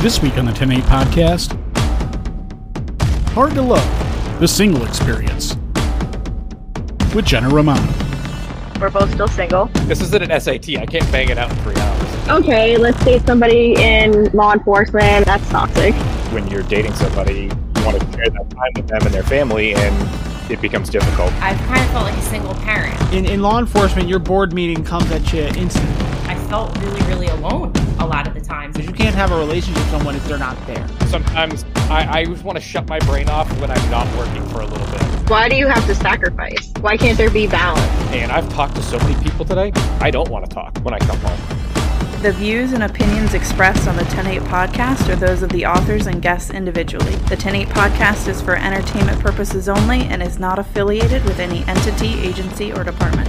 This week on the 10-8 podcast, Hard to Love, the single experience with Jenna Romano. We're both still single. This isn't an SAT. I can't bang it out in three hours. Okay, let's date somebody in law enforcement. That's toxic. When you're dating somebody, you want to share that time with them and their family, and it becomes difficult. I've kind of felt like a single parent. In, in law enforcement, your board meeting comes at you instantly. I felt really, really alone a lot of the times. Because you can't have a relationship with someone if they're not there. Sometimes I, I just want to shut my brain off when I'm not working for a little bit. Why do you have to sacrifice? Why can't there be balance? And I've talked to so many people today, I don't want to talk when I come home. The views and opinions expressed on the 108 podcast are those of the authors and guests individually. The 108 podcast is for entertainment purposes only and is not affiliated with any entity, agency, or department.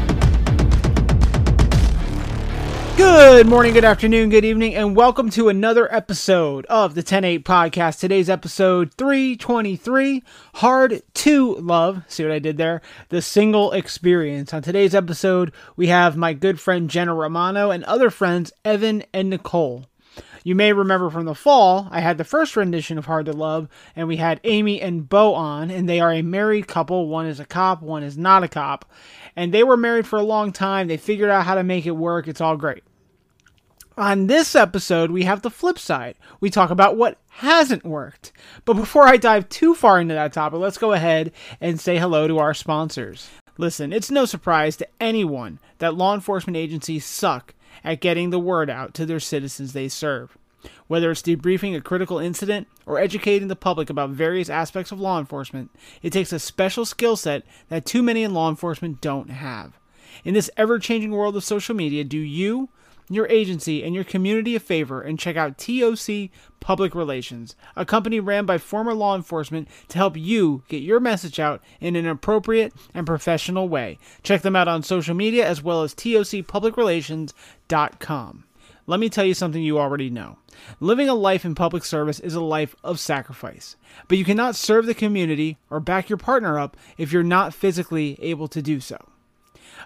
Good morning, good afternoon, good evening, and welcome to another episode of the 10-8 podcast. Today's episode 323, Hard to Love. See what I did there? The single experience. On today's episode, we have my good friend Jenna Romano and other friends Evan and Nicole. You may remember from the fall, I had the first rendition of Hard to Love, and we had Amy and Bo on, and they are a married couple. One is a cop, one is not a cop. And they were married for a long time. They figured out how to make it work. It's all great. On this episode, we have the flip side. We talk about what hasn't worked. But before I dive too far into that topic, let's go ahead and say hello to our sponsors. Listen, it's no surprise to anyone that law enforcement agencies suck at getting the word out to their citizens they serve. Whether it's debriefing a critical incident or educating the public about various aspects of law enforcement, it takes a special skill set that too many in law enforcement don't have. In this ever changing world of social media, do you, your agency, and your community a favor and check out TOC Public Relations, a company ran by former law enforcement to help you get your message out in an appropriate and professional way. Check them out on social media as well as tocpublicrelations.com. Let me tell you something you already know. Living a life in public service is a life of sacrifice, but you cannot serve the community or back your partner up if you're not physically able to do so.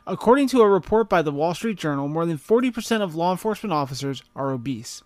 According to a report by the Wall Street Journal, more than 40% of law enforcement officers are obese.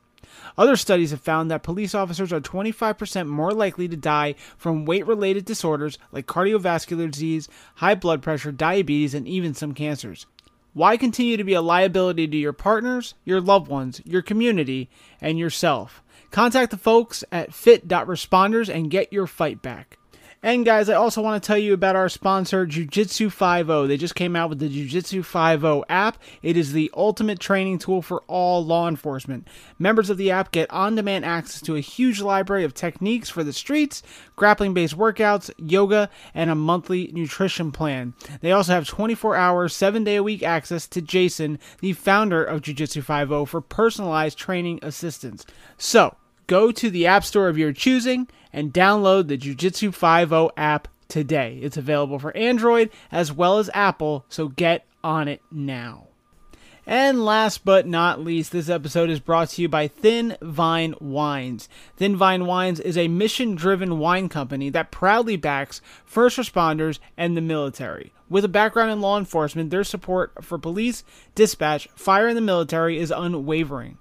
Other studies have found that police officers are 25% more likely to die from weight related disorders like cardiovascular disease, high blood pressure, diabetes, and even some cancers. Why continue to be a liability to your partners, your loved ones, your community, and yourself? Contact the folks at fit.responders and get your fight back. And guys, I also want to tell you about our sponsor, Jiu-Jitsu 50. They just came out with the Jiu-Jitsu 50 app. It is the ultimate training tool for all law enforcement. Members of the app get on-demand access to a huge library of techniques for the streets, grappling-based workouts, yoga, and a monthly nutrition plan. They also have 24-hour, 7-day-a-week access to Jason, the founder of Jiu-Jitsu 50 for personalized training assistance. So, go to the app store of your choosing and download the Jiu Jitsu 50 app today. It's available for Android as well as Apple, so get on it now. And last but not least, this episode is brought to you by Thin Vine Wines. Thin Vine Wines is a mission driven wine company that proudly backs first responders and the military. With a background in law enforcement, their support for police, dispatch, fire, and the military is unwavering.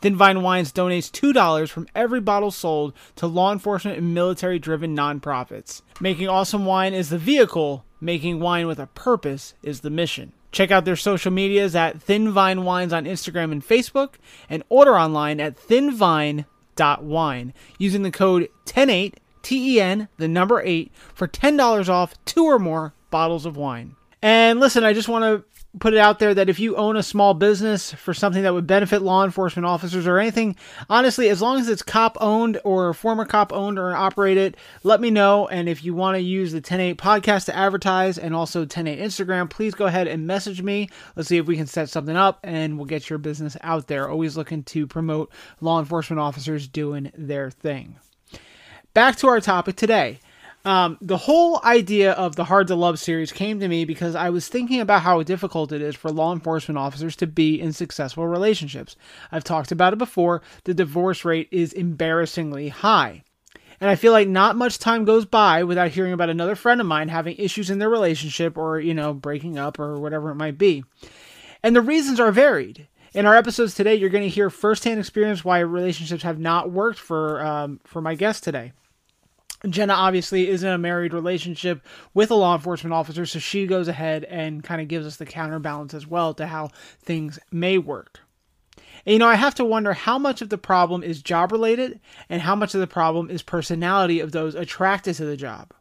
Thin Vine Wines donates $2 from every bottle sold to law enforcement and military driven nonprofits. Making awesome wine is the vehicle, making wine with a purpose is the mission. Check out their social medias at Thin Vine Wines on Instagram and Facebook, and order online at thinvine.wine using the code 108 TEN, the number 8, for $10 off two or more bottles of wine. And listen, I just want to put it out there that if you own a small business for something that would benefit law enforcement officers or anything, honestly, as long as it's cop owned or former cop owned or operated, let me know. And if you want to use the 108 podcast to advertise and also 108 Instagram, please go ahead and message me. Let's see if we can set something up and we'll get your business out there. Always looking to promote law enforcement officers doing their thing. Back to our topic today. Um, the whole idea of the Hard to Love series came to me because I was thinking about how difficult it is for law enforcement officers to be in successful relationships. I've talked about it before, the divorce rate is embarrassingly high. And I feel like not much time goes by without hearing about another friend of mine having issues in their relationship or, you know, breaking up or whatever it might be. And the reasons are varied. In our episodes today, you're going to hear firsthand experience why relationships have not worked for um, for my guest today. Jenna obviously is in a married relationship with a law enforcement officer, so she goes ahead and kind of gives us the counterbalance as well to how things may work. And, you know, I have to wonder how much of the problem is job related and how much of the problem is personality of those attracted to the job.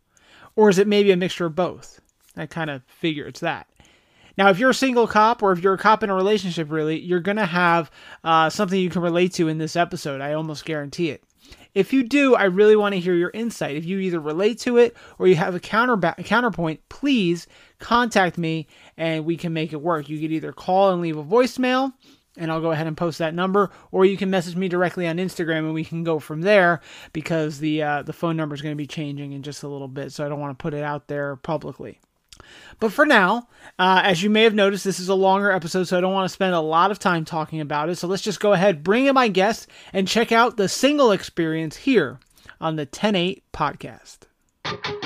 Or is it maybe a mixture of both? I kind of figure it's that. Now, if you're a single cop or if you're a cop in a relationship, really, you're going to have uh, something you can relate to in this episode. I almost guarantee it. If you do, I really want to hear your insight. If you either relate to it or you have a counter counterpoint, please contact me and we can make it work. You could either call and leave a voicemail and I'll go ahead and post that number, or you can message me directly on Instagram and we can go from there because the uh, the phone number is going to be changing in just a little bit, so I don't want to put it out there publicly. But for now, uh, as you may have noticed, this is a longer episode, so I don't want to spend a lot of time talking about it. So let's just go ahead, bring in my guest, and check out the single experience here on the 10-8 podcast.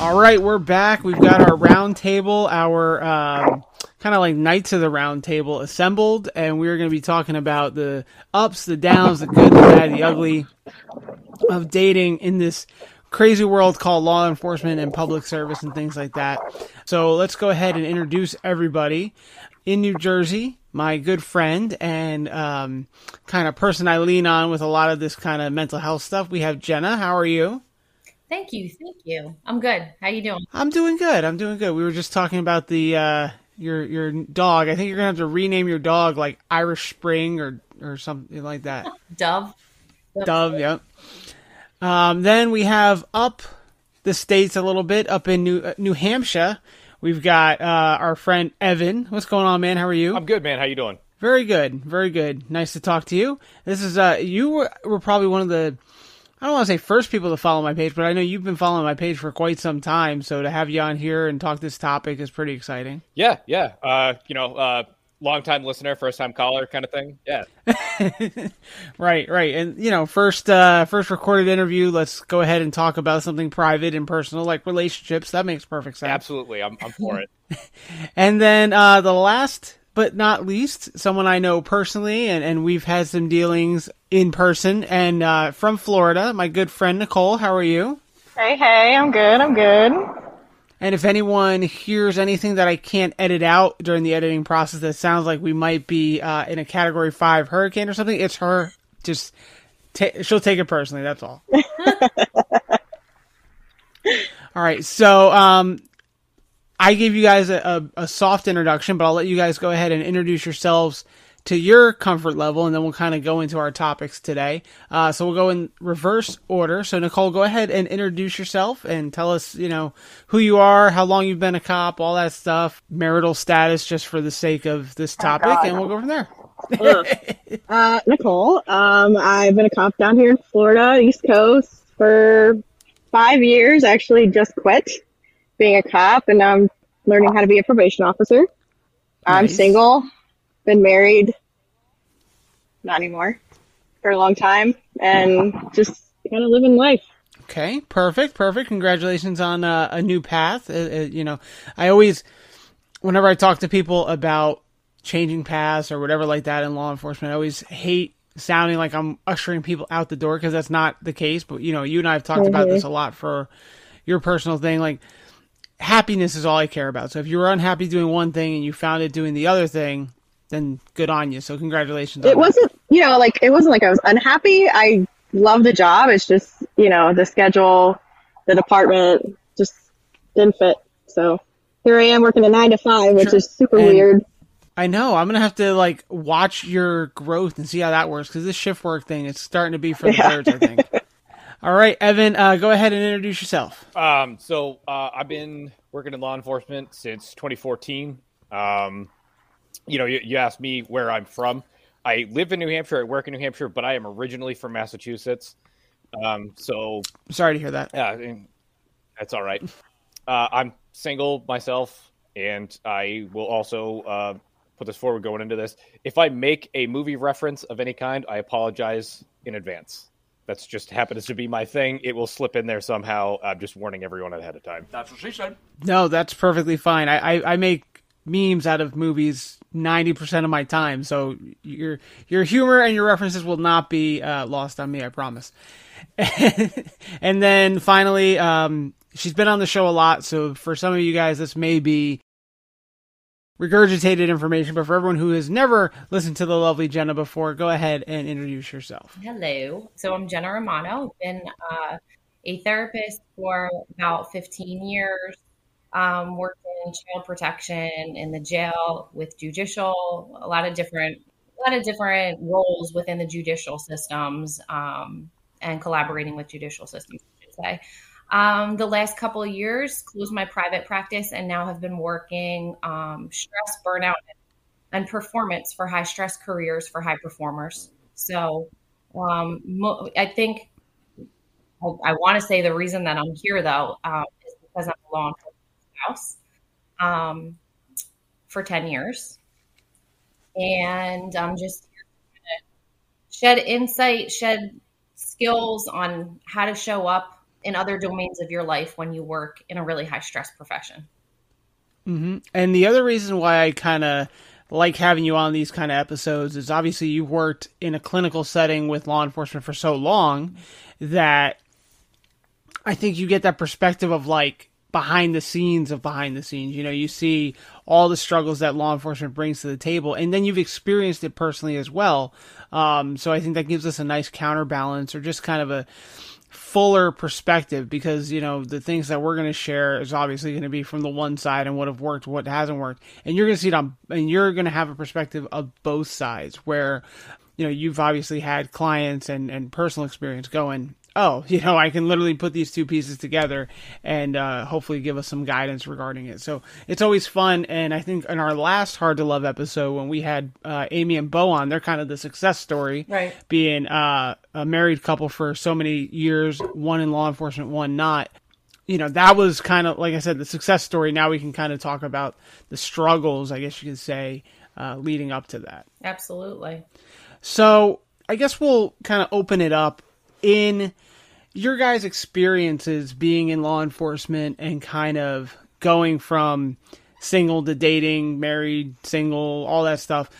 All right, we're back. We've got our round table, our um, kind of like knights of the round table assembled, and we're going to be talking about the ups, the downs, the good, the bad, the ugly of dating in this crazy world called law enforcement and public service and things like that. So let's go ahead and introduce everybody. In New Jersey, my good friend and um, kind of person I lean on with a lot of this kind of mental health stuff, we have Jenna. How are you? Thank you, thank you. I'm good. How you doing? I'm doing good. I'm doing good. We were just talking about the uh, your your dog. I think you're gonna have to rename your dog like Irish Spring or or something like that. Dove. Dove. Yep. Um, then we have up the states a little bit up in New uh, New Hampshire. We've got uh, our friend Evan. What's going on, man? How are you? I'm good, man. How you doing? Very good. Very good. Nice to talk to you. This is uh, you were, were probably one of the I don't want to say first people to follow my page, but I know you've been following my page for quite some time. So to have you on here and talk this topic is pretty exciting. Yeah, yeah. Uh, you know, uh, long time listener, first time caller, kind of thing. Yeah. right, right, and you know, first uh, first recorded interview. Let's go ahead and talk about something private and personal, like relationships. That makes perfect sense. Absolutely, I'm, I'm for it. and then uh, the last but not least, someone I know personally, and, and we've had some dealings in person, and uh, from Florida, my good friend Nicole. How are you? Hey, hey, I'm good. I'm good. And if anyone hears anything that I can't edit out during the editing process that sounds like we might be uh, in a Category Five hurricane or something, it's her. Just ta- she'll take it personally. That's all. all right. So um, I gave you guys a, a, a, soft introduction, but I'll let you guys go ahead and introduce yourselves to your comfort level, and then we'll kind of go into our topics today. Uh, so we'll go in reverse order. So Nicole, go ahead and introduce yourself and tell us, you know, who you are, how long you've been a cop, all that stuff, marital status, just for the sake of this oh, topic, oh, and we'll go from there. uh, Nicole, um, I've been a cop down here in Florida, East Coast, for five years. Actually, just quit being a cop, and now I'm learning how to be a probation officer. Nice. I'm single, been married, not anymore, for a long time, and just kind of living life. Okay, perfect, perfect. Congratulations on uh, a new path. Uh, uh, you know, I always, whenever I talk to people about changing paths or whatever like that in law enforcement, I always hate sounding like I'm ushering people out the door because that's not the case. But you know, you and I have talked mm-hmm. about this a lot for your personal thing. Like, happiness is all I care about. So if you were unhappy doing one thing and you found it doing the other thing, then good on you. So congratulations. It wasn't, that. you know, like it wasn't like I was unhappy. I love the job. It's just, you know, the schedule, the department just didn't fit. So here I am working a nine to five, which sure. is super and weird. I know. I'm gonna have to like watch your growth and see how that works because this shift work thing it's starting to be for the yeah. birds. I think. All right, Evan, uh, go ahead and introduce yourself. Um, so uh, I've been working in law enforcement since 2014. Um, you know, you, you asked me where I'm from. I live in New Hampshire. I work in New Hampshire, but I am originally from Massachusetts. Um, so sorry to hear that. Yeah, that's all right. Uh, I'm single myself, and I will also uh, put this forward going into this. If I make a movie reference of any kind, I apologize in advance. That's just happens to be my thing. It will slip in there somehow. I'm just warning everyone ahead of time. That's what she said. No, that's perfectly fine. I, I, I make memes out of movies ninety percent of my time, so your your humor and your references will not be uh, lost on me. I promise. and then finally, um, she's been on the show a lot, so for some of you guys, this may be regurgitated information, but for everyone who has never listened to the lovely Jenna before, go ahead and introduce yourself. Hello. So I'm Jenna Romano. I've been uh, a therapist for about 15 years. Um, worked in child protection in the jail with judicial, a lot of different, a lot of different roles within the judicial systems, um, and collaborating with judicial systems, I should say. Um, the last couple of years, closed my private practice and now have been working um, stress, burnout, and performance for high stress careers for high performers. So um, mo- I think I, I want to say the reason that I'm here though uh, is because I'm a law enforcement spouse um, for 10 years. And I'm just shed insight, shed skills on how to show up in other domains of your life when you work in a really high stress profession. Mm-hmm. And the other reason why I kind of like having you on these kind of episodes is obviously you've worked in a clinical setting with law enforcement for so long that I think you get that perspective of like behind the scenes of behind the scenes. You know, you see all the struggles that law enforcement brings to the table, and then you've experienced it personally as well. Um, so I think that gives us a nice counterbalance or just kind of a fuller perspective because you know the things that we're going to share is obviously going to be from the one side and what have worked what hasn't worked. And you're going to see it on and you're going to have a perspective of both sides where you know you've obviously had clients and and personal experience going oh, you know, I can literally put these two pieces together and uh, hopefully give us some guidance regarding it. So it's always fun. And I think in our last Hard to Love episode, when we had uh, Amy and Bo on, they're kind of the success story, right? Being uh, a married couple for so many years, one in law enforcement, one not. You know, that was kind of, like I said, the success story. Now we can kind of talk about the struggles, I guess you could say, uh, leading up to that. Absolutely. So I guess we'll kind of open it up in your guys' experiences being in law enforcement and kind of going from single to dating, married, single, all that stuff.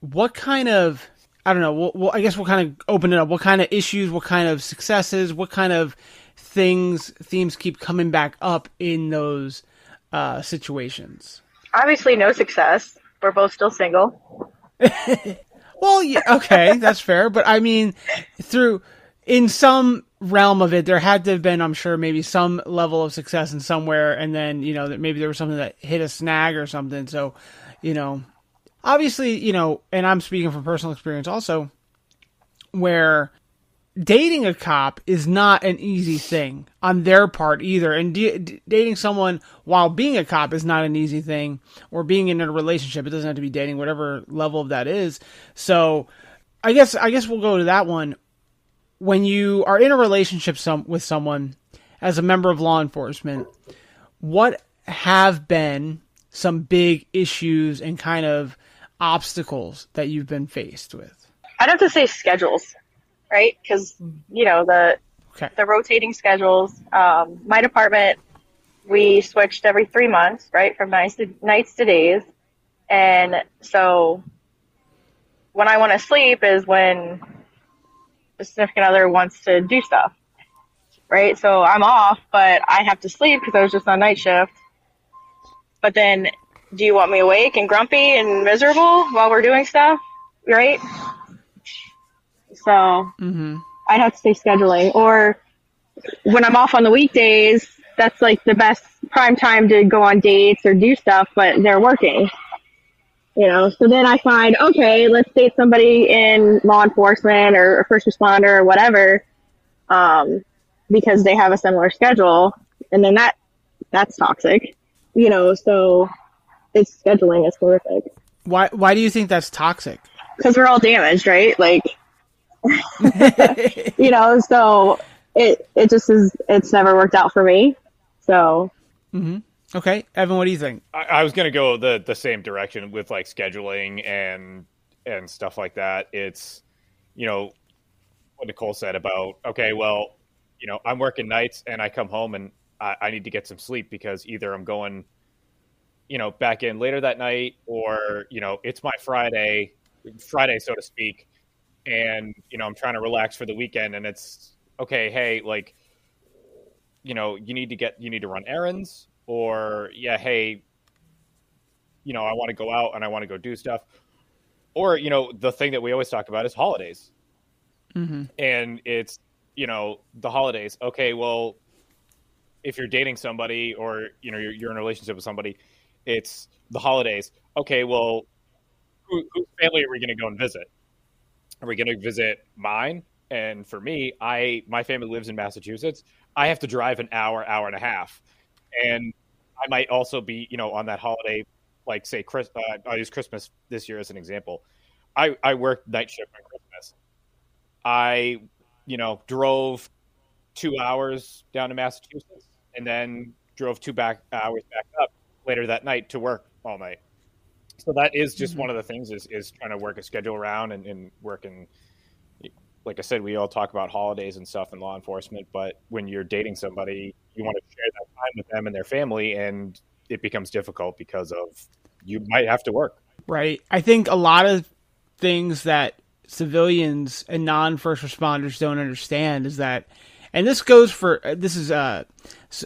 What kind of I don't know. Well, well, I guess we'll kind of open it up. What kind of issues? What kind of successes? What kind of things themes keep coming back up in those uh, situations? Obviously, no success. We're both still single. well, yeah, okay, that's fair. But I mean, through in some realm of it, there had to have been, I'm sure, maybe some level of success in somewhere, and then you know that maybe there was something that hit a snag or something. So, you know, obviously, you know, and I'm speaking from personal experience also, where dating a cop is not an easy thing on their part either. And d- dating someone while being a cop is not an easy thing or being in a relationship it doesn't have to be dating whatever level of that is. So i guess i guess we'll go to that one when you are in a relationship some, with someone as a member of law enforcement what have been some big issues and kind of obstacles that you've been faced with I'd have to say schedules, right? Because you know the okay the rotating schedules. Um, my department, we switched every three months, right, from nights to nights to days, and so when I want to sleep is when significant other wants to do stuff, right? So I'm off, but I have to sleep because I was just on night shift. But then, do you want me awake and grumpy and miserable while we're doing stuff, right? So mm-hmm. I'd have to say scheduling. Or when I'm off on the weekdays, that's like the best prime time to go on dates or do stuff, but they're working. You know, so then I find, okay, let's date somebody in law enforcement or, or first responder or whatever, um, because they have a similar schedule. And then that, that's toxic, you know, so it's scheduling is horrific. why why do you think that's toxic Cause we're all damaged, right? Like, you know, so it it just is it's never worked out for me. So Mm-hmm. Okay, Evan, what do you think? I, I was going to go the the same direction with like scheduling and and stuff like that. It's you know what Nicole said about okay, well, you know, I'm working nights and I come home and I, I need to get some sleep because either I'm going, you know, back in later that night or you know it's my Friday, Friday so to speak, and you know I'm trying to relax for the weekend and it's okay. Hey, like you know you need to get you need to run errands or yeah hey you know i want to go out and i want to go do stuff. Or you know the thing that we always talk about is holidays. Mm-hmm. and it's you know the holidays. Okay well if you're dating somebody or you know you're, you're in a relationship with somebody it's the holidays. Okay well who, whose family are we going to go and visit? Are we going to visit mine? And for me i my family lives in massachusetts. I have to drive an hour hour and a half and I might also be, you know, on that holiday, like say, Chris. Uh, I'll use Christmas this year as an example. I I worked night shift on Christmas. I, you know, drove two hours down to Massachusetts and then drove two back hours back up later that night to work all night. So that is just mm-hmm. one of the things is is trying to work a schedule around and, and working like I said, we all talk about holidays and stuff in law enforcement, but when you're dating somebody, you want to share that time with them and their family, and it becomes difficult because of you might have to work. Right. I think a lot of things that civilians and non first responders don't understand is that, and this goes for this is uh,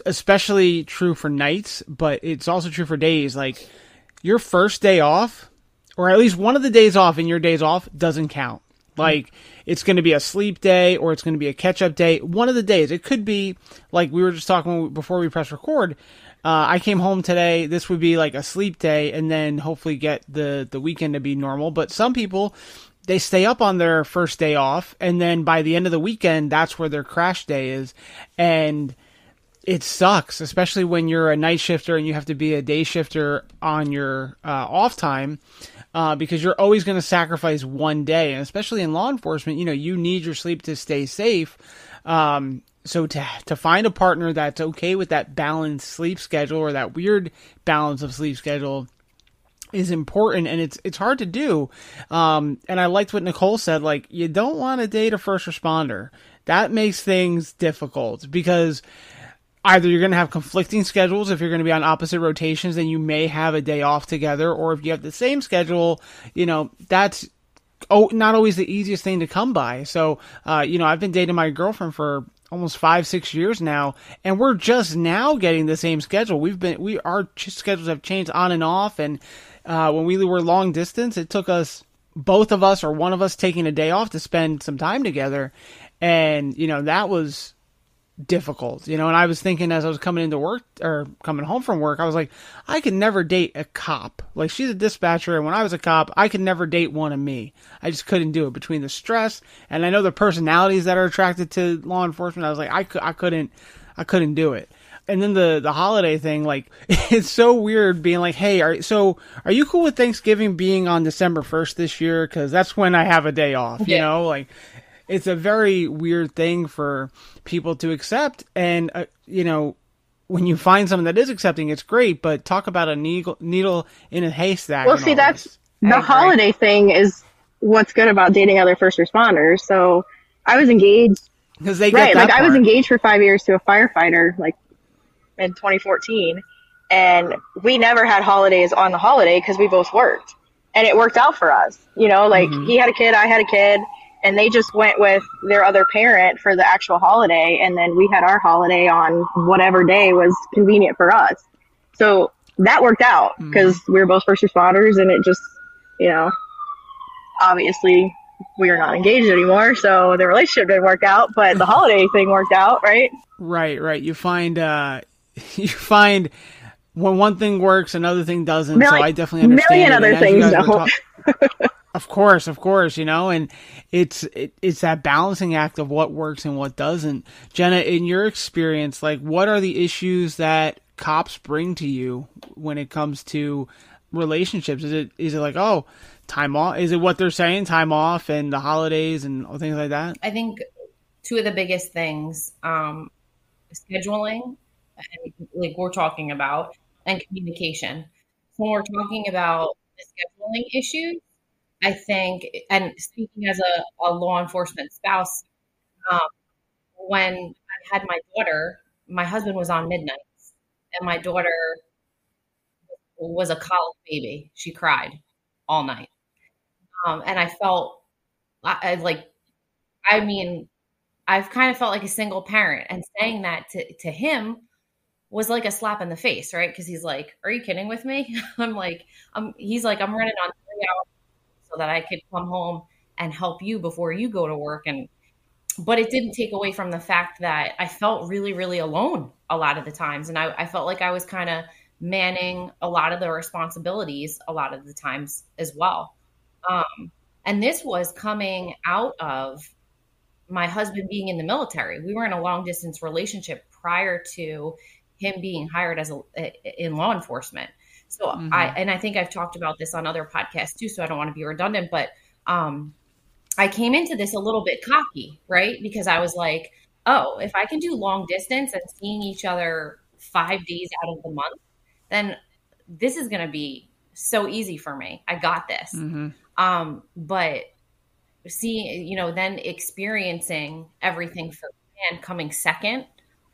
especially true for nights, but it's also true for days. Like your first day off, or at least one of the days off in your days off, doesn't count. Like it's going to be a sleep day or it's going to be a catch up day. One of the days. It could be like we were just talking before we press record. Uh, I came home today. This would be like a sleep day, and then hopefully get the the weekend to be normal. But some people they stay up on their first day off, and then by the end of the weekend, that's where their crash day is, and it sucks, especially when you're a night shifter and you have to be a day shifter on your uh, off time uh, because you're always going to sacrifice one day, and especially in law enforcement, you know, you need your sleep to stay safe. Um, so to to find a partner that's okay with that balanced sleep schedule or that weird balance of sleep schedule is important and it's it's hard to do. Um, and I liked what Nicole said, like you don't want to date a first responder. That makes things difficult because either you're going to have conflicting schedules if you're going to be on opposite rotations then you may have a day off together or if you have the same schedule you know that's oh not always the easiest thing to come by. So uh, you know i've been dating my girlfriend for almost five six years now and we're just now getting the same schedule. We've been we our schedules have changed on and off and uh, when we were long distance it took us both of us or one of us taking a day off to spend some time together. And you know that was difficult, you know. And I was thinking as I was coming into work or coming home from work, I was like, I could never date a cop. Like she's a dispatcher, and when I was a cop, I could never date one of me. I just couldn't do it between the stress and I know the personalities that are attracted to law enforcement. I was like, I, I couldn't, I couldn't do it. And then the the holiday thing, like it's so weird being like, hey, are so are you cool with Thanksgiving being on December first this year? Because that's when I have a day off. You yeah. know, like it's a very weird thing for people to accept. And, uh, you know, when you find someone that is accepting, it's great, but talk about a needle, needle in a haystack. Well, see, that's the holiday thing is what's good about dating other first responders. So I was engaged. Because they right, like part. I was engaged for five years to a firefighter, like in 2014, and we never had holidays on the holiday because we both worked, and it worked out for us. You know, like mm-hmm. he had a kid, I had a kid, and they just went with their other parent for the actual holiday and then we had our holiday on whatever day was convenient for us. So that worked out because mm-hmm. we were both first responders and it just you know obviously we are not engaged anymore so the relationship didn't work out but the holiday thing worked out right? Right right. You find uh you find when one thing works another thing doesn't so i definitely understand million other things don't Of course, of course, you know, and it's it, it's that balancing act of what works and what doesn't. Jenna, in your experience, like what are the issues that cops bring to you when it comes to relationships? Is it is it like oh, time off? Is it what they're saying, time off and the holidays and things like that? I think two of the biggest things, um, scheduling, like we're talking about, and communication. When we're talking about scheduling issues, I think, and speaking as a, a law enforcement spouse, um, when I had my daughter, my husband was on midnight, and my daughter was a colic baby. She cried all night, um, and I felt I, I like, I mean, I've kind of felt like a single parent, and saying that to to him was like a slap in the face, right? Because he's like, "Are you kidding with me?" I'm like, "I'm." He's like, "I'm running on three hours so that I could come home and help you before you go to work." And but it didn't take away from the fact that I felt really, really alone a lot of the times, and I, I felt like I was kind of manning a lot of the responsibilities a lot of the times as well. Um, and this was coming out of my husband being in the military. We were in a long distance relationship prior to him being hired as a in law enforcement. So mm-hmm. I and I think I've talked about this on other podcasts too. So I don't want to be redundant, but um, I came into this a little bit cocky, right? Because I was like, oh, if I can do long distance and seeing each other five days out of the month, then this is going to be so easy for me. I got this. Mm-hmm. Um, but seeing, you know, then experiencing everything for and coming second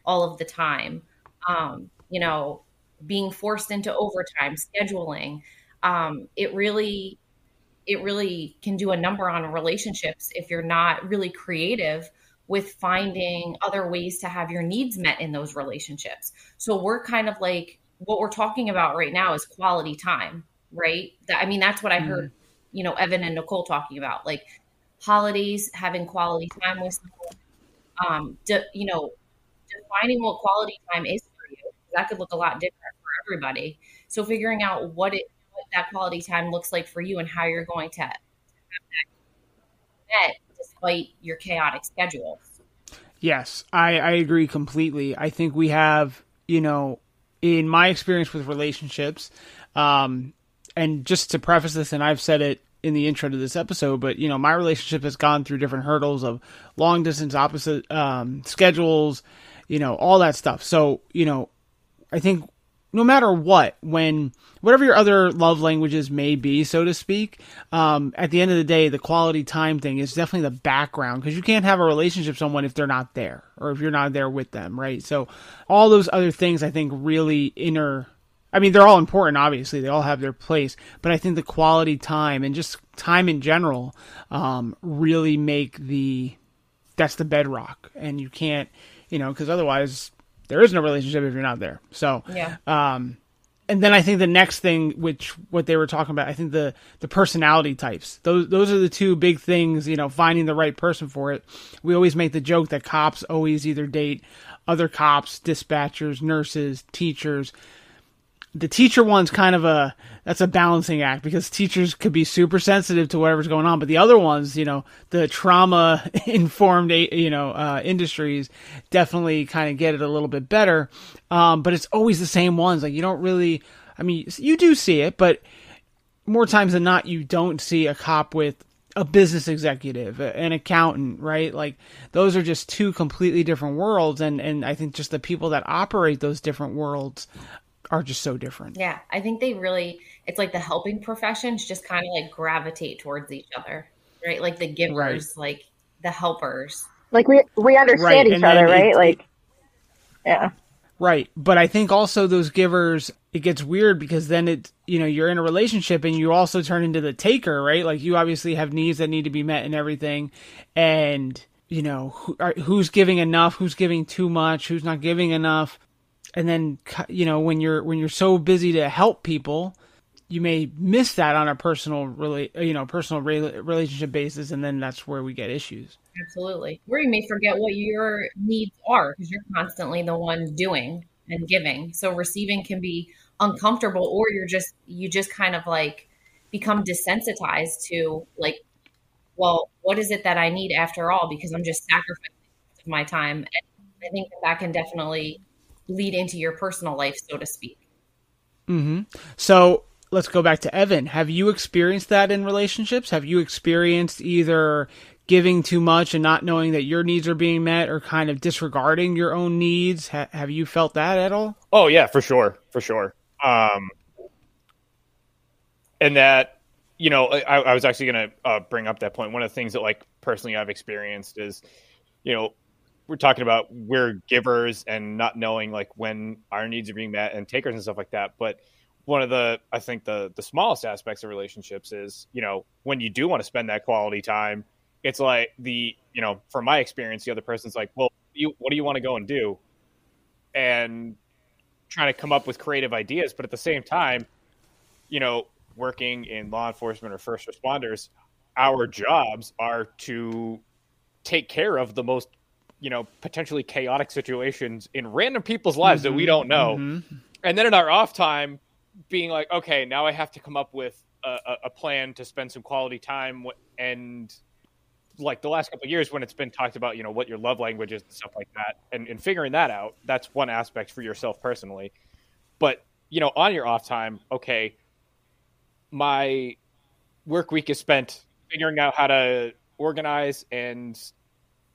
all of the time, um, you know, being forced into overtime, scheduling, um, it really, it really can do a number on relationships if you're not really creative with finding other ways to have your needs met in those relationships. So we're kind of like what we're talking about right now is quality time, right? That, I mean, that's what I heard, mm. you know, Evan and Nicole talking about, like holidays, having quality time with someone, um, de, you know, defining what quality time is. That could look a lot different for everybody. So figuring out what it, what that quality time looks like for you and how you're going to met despite your chaotic schedule. Yes, I, I agree completely. I think we have, you know, in my experience with relationships, um, and just to preface this, and I've said it in the intro to this episode, but you know, my relationship has gone through different hurdles of long distance, opposite um, schedules, you know, all that stuff. So, you know, I think no matter what, when whatever your other love languages may be, so to speak, um, at the end of the day, the quality time thing is definitely the background because you can't have a relationship with someone if they're not there or if you're not there with them, right? So all those other things I think really inner. I mean, they're all important, obviously. They all have their place, but I think the quality time and just time in general um, really make the that's the bedrock, and you can't, you know, because otherwise there is no relationship if you're not there. So, yeah. Um, and then I think the next thing, which what they were talking about, I think the the personality types. Those those are the two big things. You know, finding the right person for it. We always make the joke that cops always either date other cops, dispatchers, nurses, teachers, the teacher one's kind of a that's a balancing act because teachers could be super sensitive to whatever's going on, but the other ones, you know, the trauma informed, you know, uh, industries definitely kind of get it a little bit better. Um, but it's always the same ones. Like you don't really, I mean, you do see it, but more times than not, you don't see a cop with a business executive, an accountant, right? Like those are just two completely different worlds, and and I think just the people that operate those different worlds are just so different. Yeah, I think they really it's like the helping professions just kind of like gravitate towards each other, right? Like the givers, right. like the helpers. Like we we understand right. each and other, right? It, like yeah. Right. But I think also those givers it gets weird because then it you know, you're in a relationship and you also turn into the taker, right? Like you obviously have needs that need to be met and everything and you know who, are, who's giving enough who's giving too much who's not giving enough and then you know when you're when you're so busy to help people you may miss that on a personal really you know personal re- relationship basis and then that's where we get issues. Absolutely. Where you may forget what your needs are because you're constantly the one doing and giving. So receiving can be uncomfortable or you're just you just kind of like become desensitized to like well what is it that i need after all? Because i'm just sacrificing my time. And i think that, that can definitely lead into your personal life, so to speak. Mm-hmm. So let's go back to Evan. Have you experienced that in relationships? Have you experienced either giving too much and not knowing that your needs are being met, or kind of disregarding your own needs? Ha- have you felt that at all? Oh yeah, for sure, for sure. Um, and that, you know, I, I was actually going to uh, bring up that point. One of the things that, like, personally I've experienced is, you know, we're talking about we're givers and not knowing like when our needs are being met and takers and stuff like that. But one of the I think the the smallest aspects of relationships is you know when you do want to spend that quality time, it's like the you know from my experience, the other person's like, well, you what do you want to go and do, and trying to come up with creative ideas, but at the same time, you know, working in law enforcement or first responders, our jobs are to take care of the most you know potentially chaotic situations in random people's lives mm-hmm, that we don't know mm-hmm. and then in our off time being like okay now i have to come up with a, a plan to spend some quality time and like the last couple of years when it's been talked about you know what your love language is and stuff like that and, and figuring that out that's one aspect for yourself personally but you know on your off time okay my work week is spent figuring out how to organize and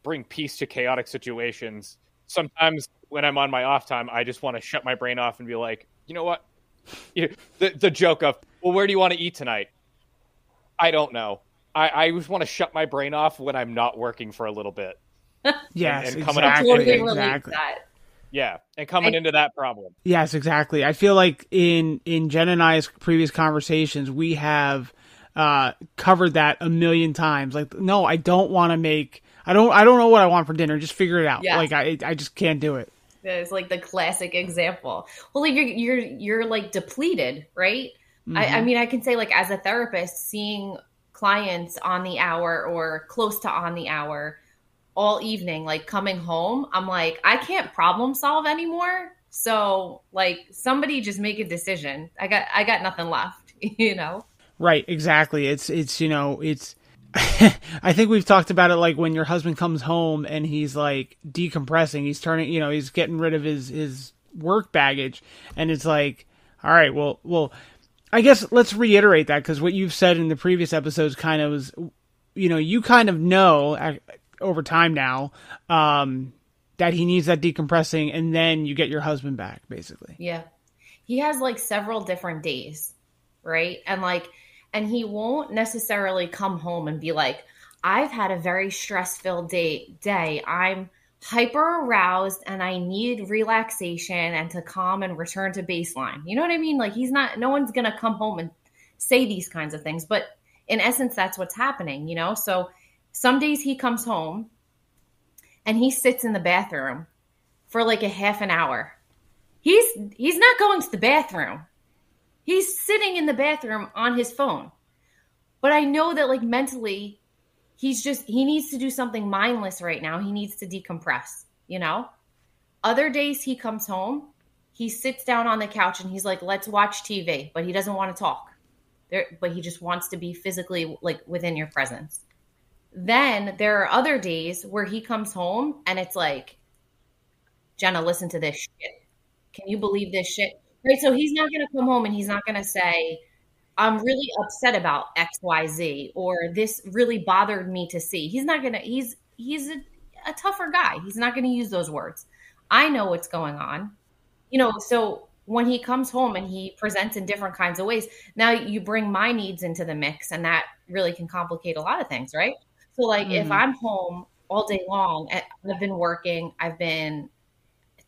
bring peace to chaotic situations. Sometimes when I'm on my off time, I just want to shut my brain off and be like, you know what? the the joke of, well, where do you want to eat tonight? I don't know. I, I just want to shut my brain off when I'm not working for a little bit. yes, and, and coming exactly, up totally exactly. That. Yeah, and coming I, into that problem. Yes, exactly. I feel like in in Jen and I's previous conversations, we have uh, covered that a million times. Like, no, I don't want to make. I don't. I don't know what I want for dinner. Just figure it out. Yeah. Like, I. I just can't do it. It's like the classic example. Well, like you're you're you're like depleted, right? Mm-hmm. I, I mm-hmm. mean, I can say like as a therapist, seeing clients on the hour or close to on the hour all evening, like coming home, I'm like, I can't problem solve anymore. So like somebody just make a decision. I got I got nothing left, you know. Right, exactly. It's it's you know, it's I think we've talked about it like when your husband comes home and he's like decompressing, he's turning, you know, he's getting rid of his his work baggage and it's like, all right, well, well, I guess let's reiterate that cuz what you've said in the previous episodes kind of was you know, you kind of know uh, over time now um that he needs that decompressing and then you get your husband back basically. Yeah. He has like several different days, right? And like and he won't necessarily come home and be like, I've had a very stress filled day, day. I'm hyper aroused and I need relaxation and to calm and return to baseline. You know what I mean? Like he's not, no one's going to come home and say these kinds of things. But in essence, that's what's happening, you know? So some days he comes home and he sits in the bathroom for like a half an hour. He's he's not going to the bathroom. He's sitting in the bathroom on his phone. But I know that like mentally he's just he needs to do something mindless right now. He needs to decompress, you know? Other days he comes home, he sits down on the couch and he's like, "Let's watch TV," but he doesn't want to talk. There but he just wants to be physically like within your presence. Then there are other days where he comes home and it's like, Jenna, listen to this shit. Can you believe this shit? Right. So he's not going to come home and he's not going to say, I'm really upset about XYZ or this really bothered me to see. He's not going to, he's, he's a, a tougher guy. He's not going to use those words. I know what's going on. You know, so when he comes home and he presents in different kinds of ways, now you bring my needs into the mix and that really can complicate a lot of things, right? So, like, mm. if I'm home all day long, and I've been working, I've been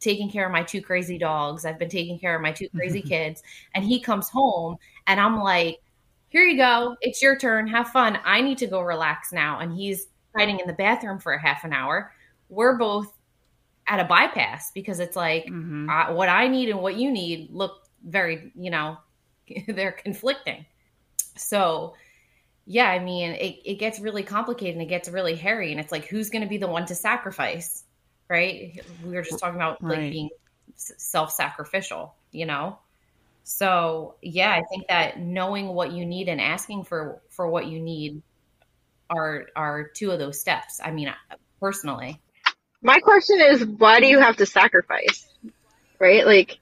taking care of my two crazy dogs. I've been taking care of my two crazy kids. And he comes home and I'm like, here you go. It's your turn. Have fun. I need to go relax now. And he's hiding in the bathroom for a half an hour. We're both at a bypass because it's like mm-hmm. uh, what I need and what you need look very, you know, they're conflicting. So, yeah, I mean, it, it gets really complicated and it gets really hairy. And it's like, who's going to be the one to sacrifice? Right? We were just talking about like being self-sacrificial, you know. So yeah, I think that knowing what you need and asking for for what you need are are two of those steps. I mean, personally. My question is, why do you have to sacrifice? Right? Like,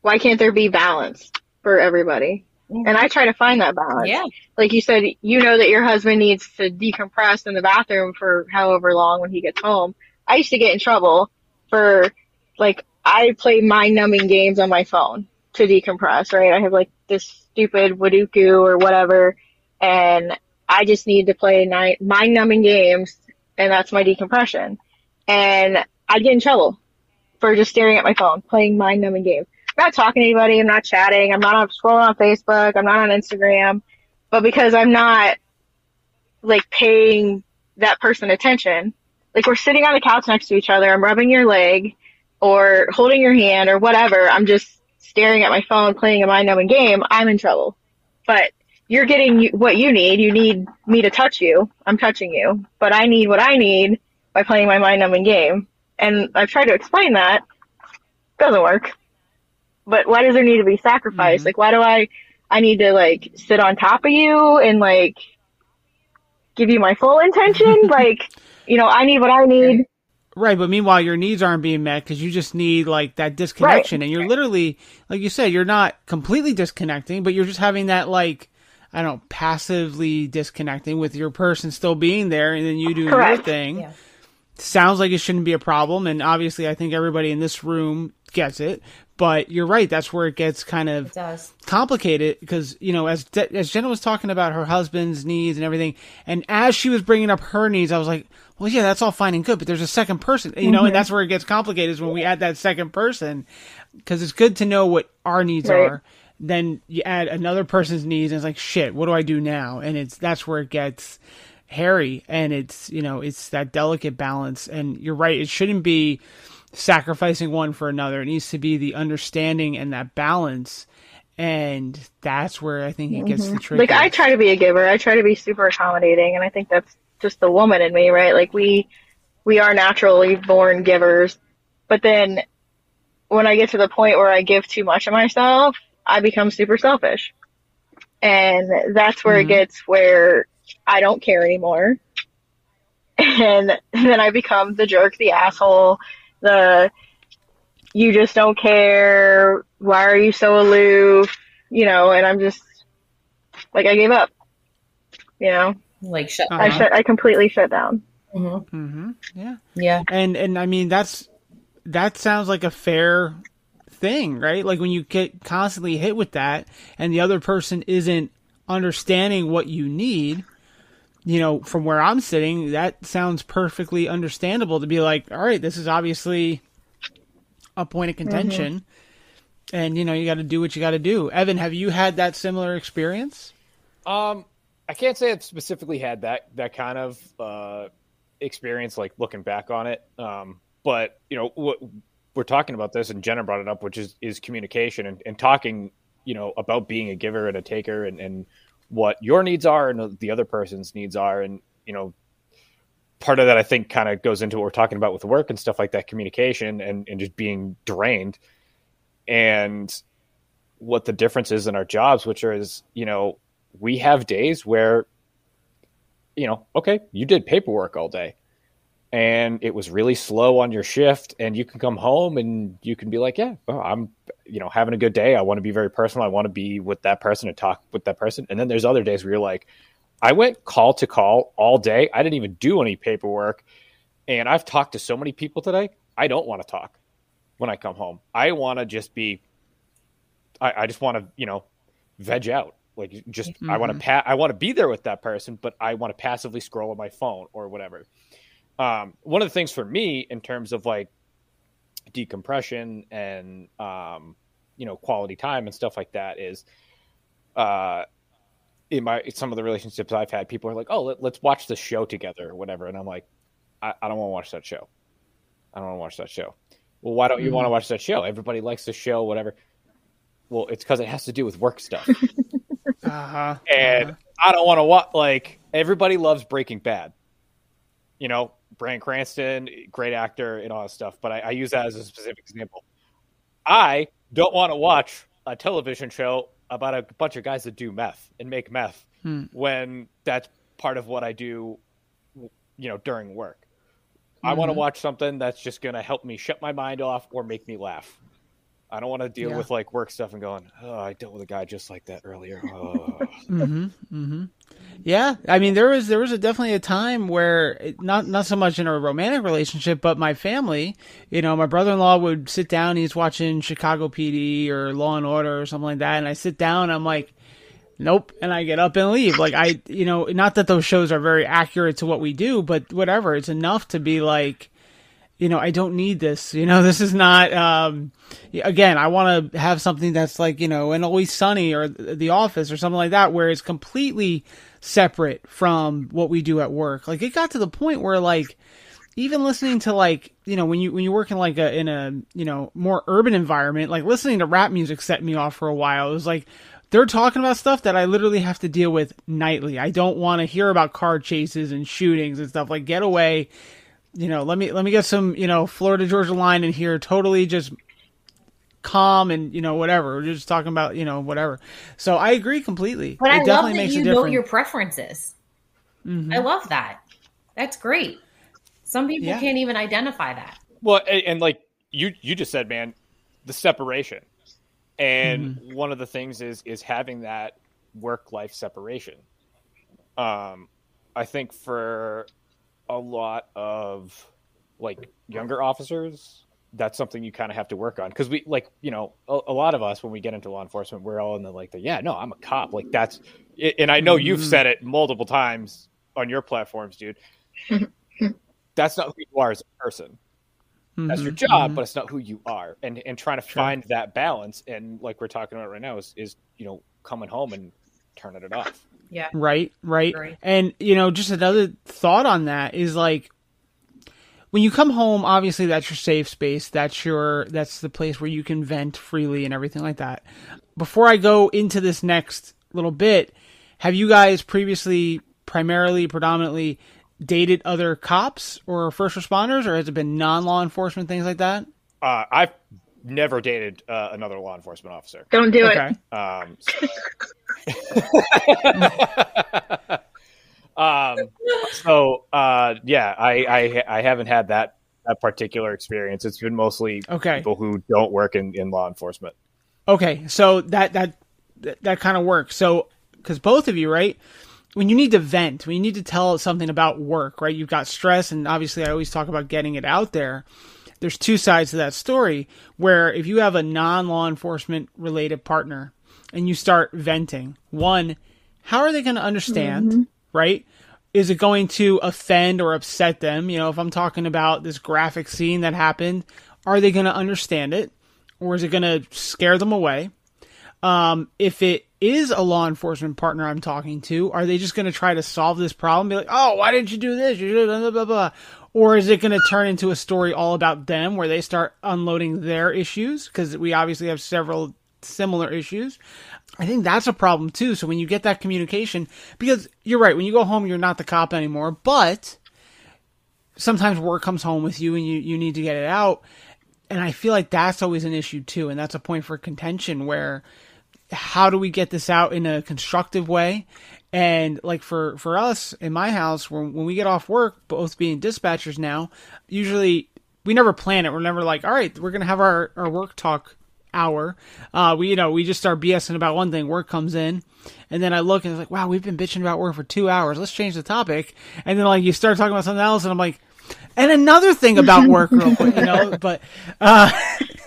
why can't there be balance for everybody? Mm-hmm. And I try to find that balance. Yeah. Like you said, you know that your husband needs to decompress in the bathroom for however long when he gets home. I used to get in trouble for like I play mind numbing games on my phone to decompress, right? I have like this stupid Waduku or whatever, and I just need to play mind numbing games, and that's my decompression. And I'd get in trouble for just staring at my phone, playing mind numbing games. I'm not talking to anybody, I'm not chatting, I'm not on, scrolling on Facebook, I'm not on Instagram, but because I'm not like paying that person attention, like we're sitting on the couch next to each other, I'm rubbing your leg or holding your hand or whatever, I'm just staring at my phone playing a mind numbing game, I'm in trouble. But you're getting what you need. You need me to touch you. I'm touching you. But I need what I need by playing my mind numbing game. And I've tried to explain that. Doesn't work. But why does there need to be sacrifice? Mm-hmm. Like, why do I, I need to like sit on top of you and like give you my full intention? like, you know, I need what I need. Right, but meanwhile, your needs aren't being met because you just need like that disconnection, right. and you're literally, like you said, you're not completely disconnecting, but you're just having that like, I don't know, passively disconnecting with your person still being there, and then you do Correct. your thing. Yeah. Sounds like it shouldn't be a problem, and obviously, I think everybody in this room gets it. But you're right; that's where it gets kind of complicated because you know, as De- as Jenna was talking about her husband's needs and everything, and as she was bringing up her needs, I was like, well, yeah, that's all fine and good, but there's a second person, you know, mm-hmm. and that's where it gets complicated is when we add that second person, because it's good to know what our needs right. are. Then you add another person's needs, and it's like, shit, what do I do now? And it's that's where it gets hairy, and it's you know, it's that delicate balance. And you're right, it shouldn't be sacrificing one for another. It needs to be the understanding and that balance. And that's where I think it gets mm-hmm. the trick. Like I try to be a giver. I try to be super accommodating, and I think that's just the woman in me, right? Like we we are naturally born givers. But then when I get to the point where I give too much of myself, I become super selfish. And that's where mm-hmm. it gets where I don't care anymore. And then I become the jerk, the asshole, the you just don't care. Why are you so aloof? You know, and I'm just like I gave up. You know like shut. Uh-huh. I shut. I completely shut down. Mm-hmm. Mm-hmm. Yeah. Yeah. And and I mean that's that sounds like a fair thing, right? Like when you get constantly hit with that, and the other person isn't understanding what you need. You know, from where I'm sitting, that sounds perfectly understandable to be like, all right, this is obviously a point of contention. Mm-hmm. And you know, you got to do what you got to do. Evan, have you had that similar experience? Um, I can't say I've specifically had that that kind of uh, experience, like looking back on it. Um, but you know, we're talking about this, and Jenna brought it up, which is is communication and, and talking, you know, about being a giver and a taker, and, and what your needs are and the other person's needs are, and you know, part of that I think kind of goes into what we're talking about with work and stuff like that, communication and and just being drained, and what the difference is in our jobs, which is you know we have days where, you know, okay, you did paperwork all day and it was really slow on your shift and you can come home and you can be like, yeah, well, I'm, you know, having a good day. I want to be very personal. I want to be with that person and talk with that person. And then there's other days where you're like, I went call to call all day. I didn't even do any paperwork. And I've talked to so many people today. I don't want to talk when I come home. I want to just be, I, I just want to, you know, veg out. Like just mm-hmm. I want to pa- I want to be there with that person, but I want to passively scroll on my phone or whatever. Um, one of the things for me in terms of like decompression and um, you know quality time and stuff like that is uh, in my some of the relationships I've had, people are like, "Oh, let, us watch the show together or whatever," and I'm like, "I, I don't want to watch that show. I don't want to watch that show." Well, why don't you mm-hmm. want to watch that show? Everybody likes the show, whatever. Well, it's because it has to do with work stuff. Uh-huh. And uh-huh. I don't want to watch like everybody loves Breaking Bad. You know, Bryan Cranston, great actor and all that stuff. But I, I use that as a specific example. I don't want to watch a television show about a bunch of guys that do meth and make meth hmm. when that's part of what I do, you know, during work. Mm-hmm. I want to watch something that's just going to help me shut my mind off or make me laugh. I don't want to deal yeah. with like work stuff and going, oh, I dealt with a guy just like that earlier. Oh. mm-hmm, mm-hmm. Yeah, I mean there was there was a, definitely a time where it, not not so much in a romantic relationship, but my family, you know, my brother in law would sit down, he's watching Chicago PD or Law and Order or something like that, and I sit down, I'm like, nope, and I get up and leave. Like I, you know, not that those shows are very accurate to what we do, but whatever, it's enough to be like, you know, I don't need this. You know, this is not. Um, again, I want to have something that's like you know, an Always Sunny or The Office or something like that, where it's completely separate from what we do at work. Like it got to the point where like even listening to like you know when you when you work in like a in a you know more urban environment, like listening to rap music set me off for a while. It was like they're talking about stuff that I literally have to deal with nightly. I don't want to hear about car chases and shootings and stuff. Like get away. You know, let me let me get some, you know, Florida Georgia line in here totally just calm and you know whatever. We're just talking about you know whatever. So I agree completely. But it I love that you know your preferences. Mm-hmm. I love that. That's great. Some people yeah. can't even identify that. Well, and, and, like you you just said, man, the separation, and mm-hmm. one of the things is is having that work life separation. Um, I think for a lot of like younger officers that's something you kind of have to work on because we like you know a, a, lot of us when we get into law enforcement we're all in the like the yeah no i'm a cop like that's and i know you've mm-hmm. said it multiple times on your platforms dude that's not who you are as a person that's your mm-hmm. job mm-hmm. but it's not who you are and and trying to sure. find that balance and like we're talking about right now is is you know coming home and turning it off yeah right right and you know just another thought on that is like when you come home, obviously that's your safe space. That's your that's the place where you can vent freely and everything like that. Before I go into this next little bit, have you guys previously primarily predominantly dated other cops or first responders or has it been non-law enforcement things like that? Uh, I've never dated uh, another law enforcement officer. Don't do okay. it. Um, Um, so uh, yeah, I, I I haven't had that that particular experience. It's been mostly okay. people who don't work in, in law enforcement. Okay, so that that that, that kind of works. So because both of you, right? When you need to vent, when you need to tell something about work, right? You've got stress, and obviously, I always talk about getting it out there. There's two sides to that story. Where if you have a non law enforcement related partner and you start venting, one, how are they going to understand? Mm-hmm right? Is it going to offend or upset them? You know, if I'm talking about this graphic scene that happened, are they going to understand it? Or is it going to scare them away? Um, if it is a law enforcement partner I'm talking to, are they just going to try to solve this problem? Be like, oh, why didn't you do this? Blah, blah, blah. Or is it going to turn into a story all about them where they start unloading their issues? Because we obviously have several similar issues. I think that's a problem too. So when you get that communication, because you're right, when you go home, you're not the cop anymore, but sometimes work comes home with you and you, you need to get it out. And I feel like that's always an issue too. And that's a point for contention where how do we get this out in a constructive way? And like for, for us in my house, when, when we get off work, both being dispatchers now, usually we never plan it. We're never like, all right, we're going to have our, our work talk hour. Uh, we, you know, we just start BSing about one thing. Work comes in, and then I look and it's like, wow, we've been bitching about work for two hours. Let's change the topic. And then like you start talking about something else, and I'm like, and another thing about work, real quick, you know. But, uh,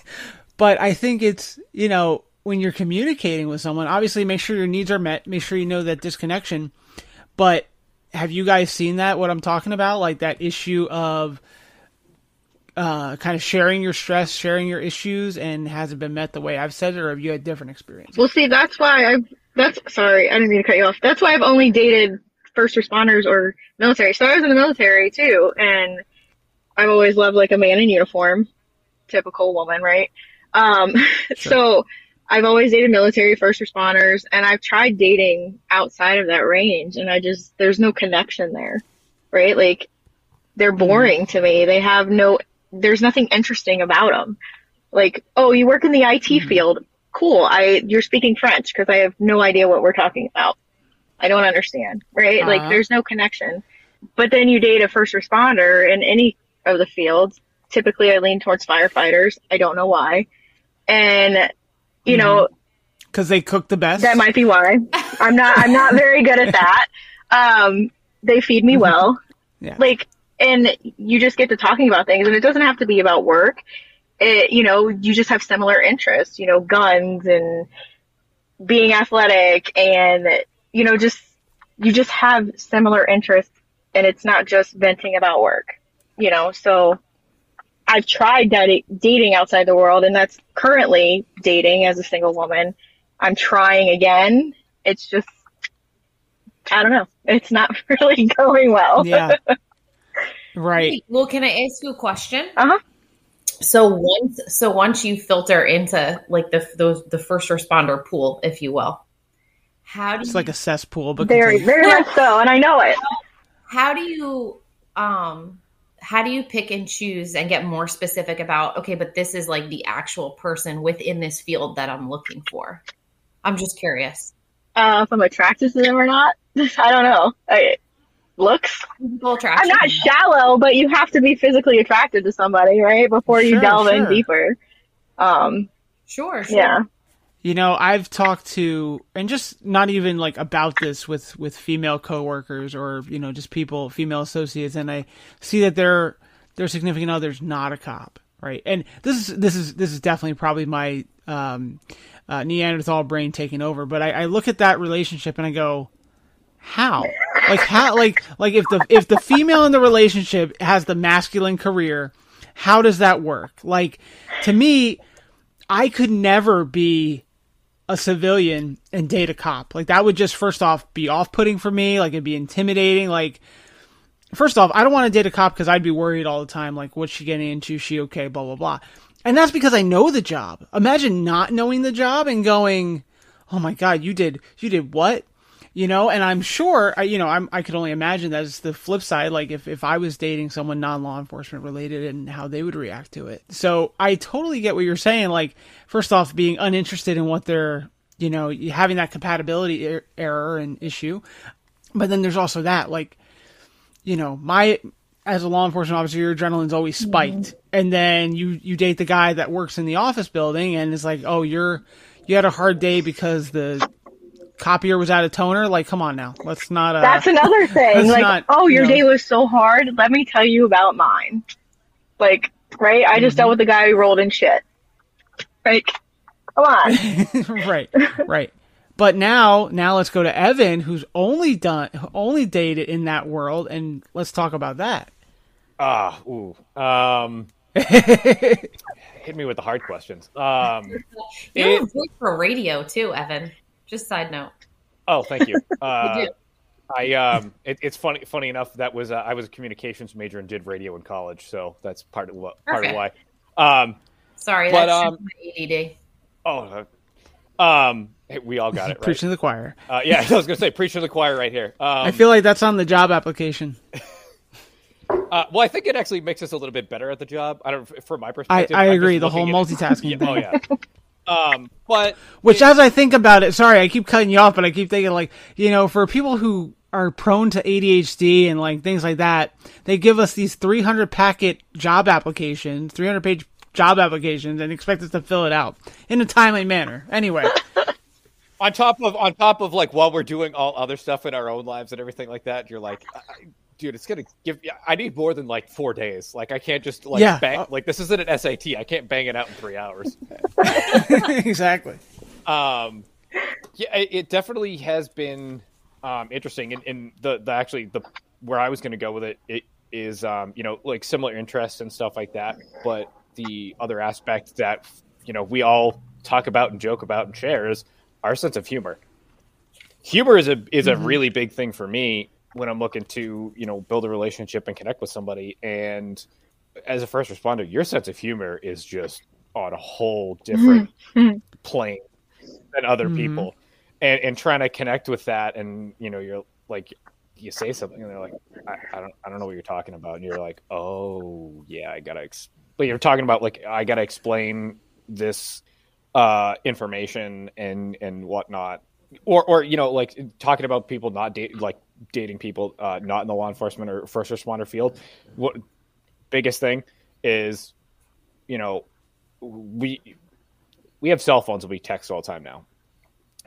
but I think it's you know when you're communicating with someone, obviously make sure your needs are met. Make sure you know that disconnection. But have you guys seen that? What I'm talking about, like that issue of uh, kind of sharing your stress, sharing your issues, and hasn't been met the way I've said it, or have you had different experiences? Well, see, that's why I've. That's sorry, I didn't mean to cut you off. That's why I've only dated first responders or military. So I was in the military too, and I've always loved like a man in uniform, typical woman, right? Um, sure. so I've always dated military first responders, and I've tried dating outside of that range, and I just there's no connection there, right? Like they're mm-hmm. boring to me. They have no there's nothing interesting about them. Like, oh, you work in the IT mm-hmm. field. Cool. I you're speaking French because I have no idea what we're talking about. I don't understand, right? Uh-huh. Like, there's no connection. But then you date a first responder in any of the fields. Typically, I lean towards firefighters. I don't know why. And you mm-hmm. know, because they cook the best. That might be why. I'm not. I'm not very good at that. Um, they feed me well. Yeah. Like, and you just get to talking about things, and it doesn't have to be about work. It, you know, you just have similar interests. You know, guns and being athletic, and you know, just you just have similar interests, and it's not just venting about work. You know, so I've tried dating, dating outside the world, and that's currently dating as a single woman. I'm trying again. It's just, I don't know. It's not really going well. Yeah. Right. Well, can I ask you a question? Uh huh. So once, so once you filter into like the those the first responder pool, if you will, how do It's you, like a cesspool, but Very, continue. very much so, and I know it. how do you um how do you pick and choose and get more specific about okay, but this is like the actual person within this field that I'm looking for? I'm just curious. Uh, if I'm attracted to them or not, I don't know. I, looks. Physical I'm not shallow, but you have to be physically attracted to somebody, right? Before you Sure, delve in deeper. Um, Sure, sure. yeah. You know, I've talked to and just not even like about this with with female coworkers or you know just people, female associates, and I see that their their significant other's not a cop, right? And this is this is this is definitely probably my um, uh, Neanderthal brain taking over, but I, I look at that relationship and I go, how? Like how? Like like if the if the female in the relationship has the masculine career, how does that work? Like to me, I could never be a civilian and date a cop. Like that would just first off be off-putting for me. Like it'd be intimidating. Like first off, I don't want to date a cop because I'd be worried all the time. Like what's she getting into? She okay? Blah blah blah. And that's because I know the job. Imagine not knowing the job and going, "Oh my god, you did you did what?" You know, and I'm sure, I, you know, I'm, I could only imagine that it's the flip side. Like if, if I was dating someone non law enforcement related and how they would react to it. So I totally get what you're saying. Like, first off, being uninterested in what they're, you know, having that compatibility er- error and issue. But then there's also that, like, you know, my, as a law enforcement officer, your adrenaline's always spiked. And then you, you date the guy that works in the office building and it's like, oh, you're, you had a hard day because the copier was out of toner. Like, come on now. Let's not, uh, That's another thing. Like, not, oh, your you know- day was so hard. Let me tell you about mine. Like, right? I just dealt with the guy who rolled in shit. Like, come on. right, right. But now, now let's go to Evan, who's only done, only dated in that world, and let's talk about that. Ah, ooh. Um, hit me with the hard questions. Um, You have a it- voice for radio too, Evan. Just side note. oh, thank you. Uh. I um, it, it's funny. Funny enough, that was uh, I was a communications major and did radio in college, so that's part of what part of why. Um, Sorry, But, that's um, my ADD. oh, uh, um, hey, we all got it right. Preaching the choir. Uh, yeah, I was gonna say preaching the choir right here. Um, I feel like that's on the job application. Uh, well, I think it actually makes us a little bit better at the job. I don't, from my perspective. I I'm agree. The whole looking at- multitasking Yeah, oh yeah. Um, but Which, as I think about it, sorry, I keep cutting you off, but I keep thinking like, you know, for people who are prone to ADHD and like things like that, they give us these 300 packet job applications, 300 page job applications, and expect us to fill it out in a timely manner. Anyway, on top of on top of like while we're doing all other stuff in our own lives and everything like that, you're like, I, I- dude, it's gonna give. I need more than like four days. Like I can't just like Yeah. bang. Like this isn't an SAT. I can't bang it out in three hours. exactly. um yeah it, it definitely has been um interesting and, and the the actually the where i was going to go with it it is um you know like similar interests and stuff like that but the other aspect that you know we all talk about and joke about and share is our sense of humor humor is a is a really big thing for me when i'm looking to you know build a relationship and connect with somebody and as a first responder your sense of humor is just on a whole different plane than other Mhm. people and and trying to connect with that and you know you're like you say something and they're like I, I don't I don't know what you're talking about and you're like oh yeah I gotta ex-. but you're talking about like I gotta explain this uh information and and whatnot or or you know like talking about people not date like dating people uh not in the law enforcement or first responder field what biggest thing is you know we we have cell phones and we text all the time now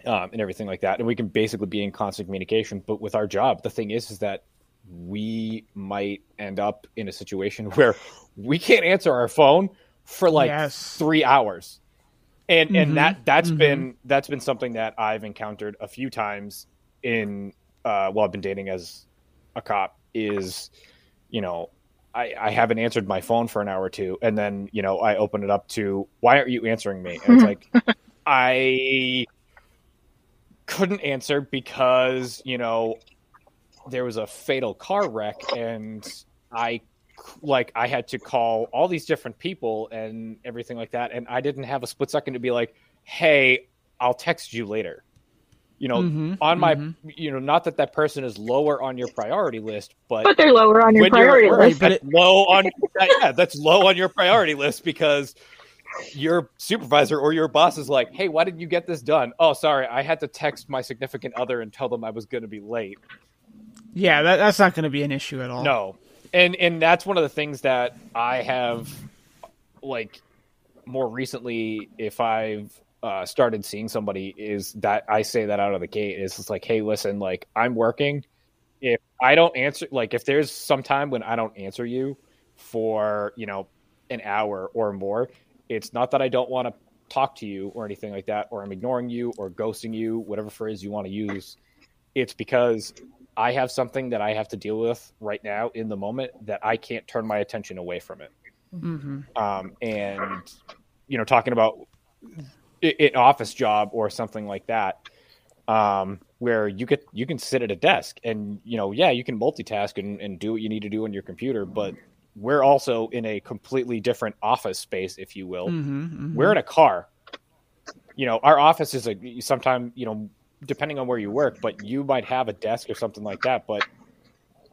um, and everything like that, and we can basically be in constant communication. But with our job, the thing is, is that we might end up in a situation where we can't answer our phone for like Yes. three hours and Mhm. and that that's Mhm. been that's been something that I've encountered a few times in uh while I've been dating as a cop is you know I, I haven't answered my phone for an hour or two. And then you know I open it up to why aren't you answering me? And it's like I couldn't answer because you know there was a fatal car wreck and I like I had to call all these different people and everything like that. And I didn't have a split second to be like hey I'll text you later you know Mhm, on my mhm. you know not that that person is lower on your priority list but But they're lower on your when you're at priority work, list. but that's low on that, yeah that's low on your priority list because your supervisor or your boss is like hey why didn't you get this done oh sorry i had to text my significant other and tell them i was going to be late Yeah, that, that's not going to be an issue at all. no and and that's one of the things that i have like more recently if i've uh, started seeing somebody is that i say that out of the gate is it's like hey listen like i'm working. If i don't answer like if there's some time when i don't answer you for you know an hour or more it's not that i don't want to talk to you or anything like that or i'm ignoring you or ghosting you whatever phrase you want to use. It's because i have something that i have to deal with right now in the moment that i can't turn my attention away from it. Hmm um, and you know talking about an office job or something like that um, where you could you can sit at a desk and you know yeah you can multitask and, and do what you need to do on your computer but we're also in a completely different office space if you will. Hmm we're in a car. You know our office is a sometimes you know depending on where you work but you might have a desk or something like that but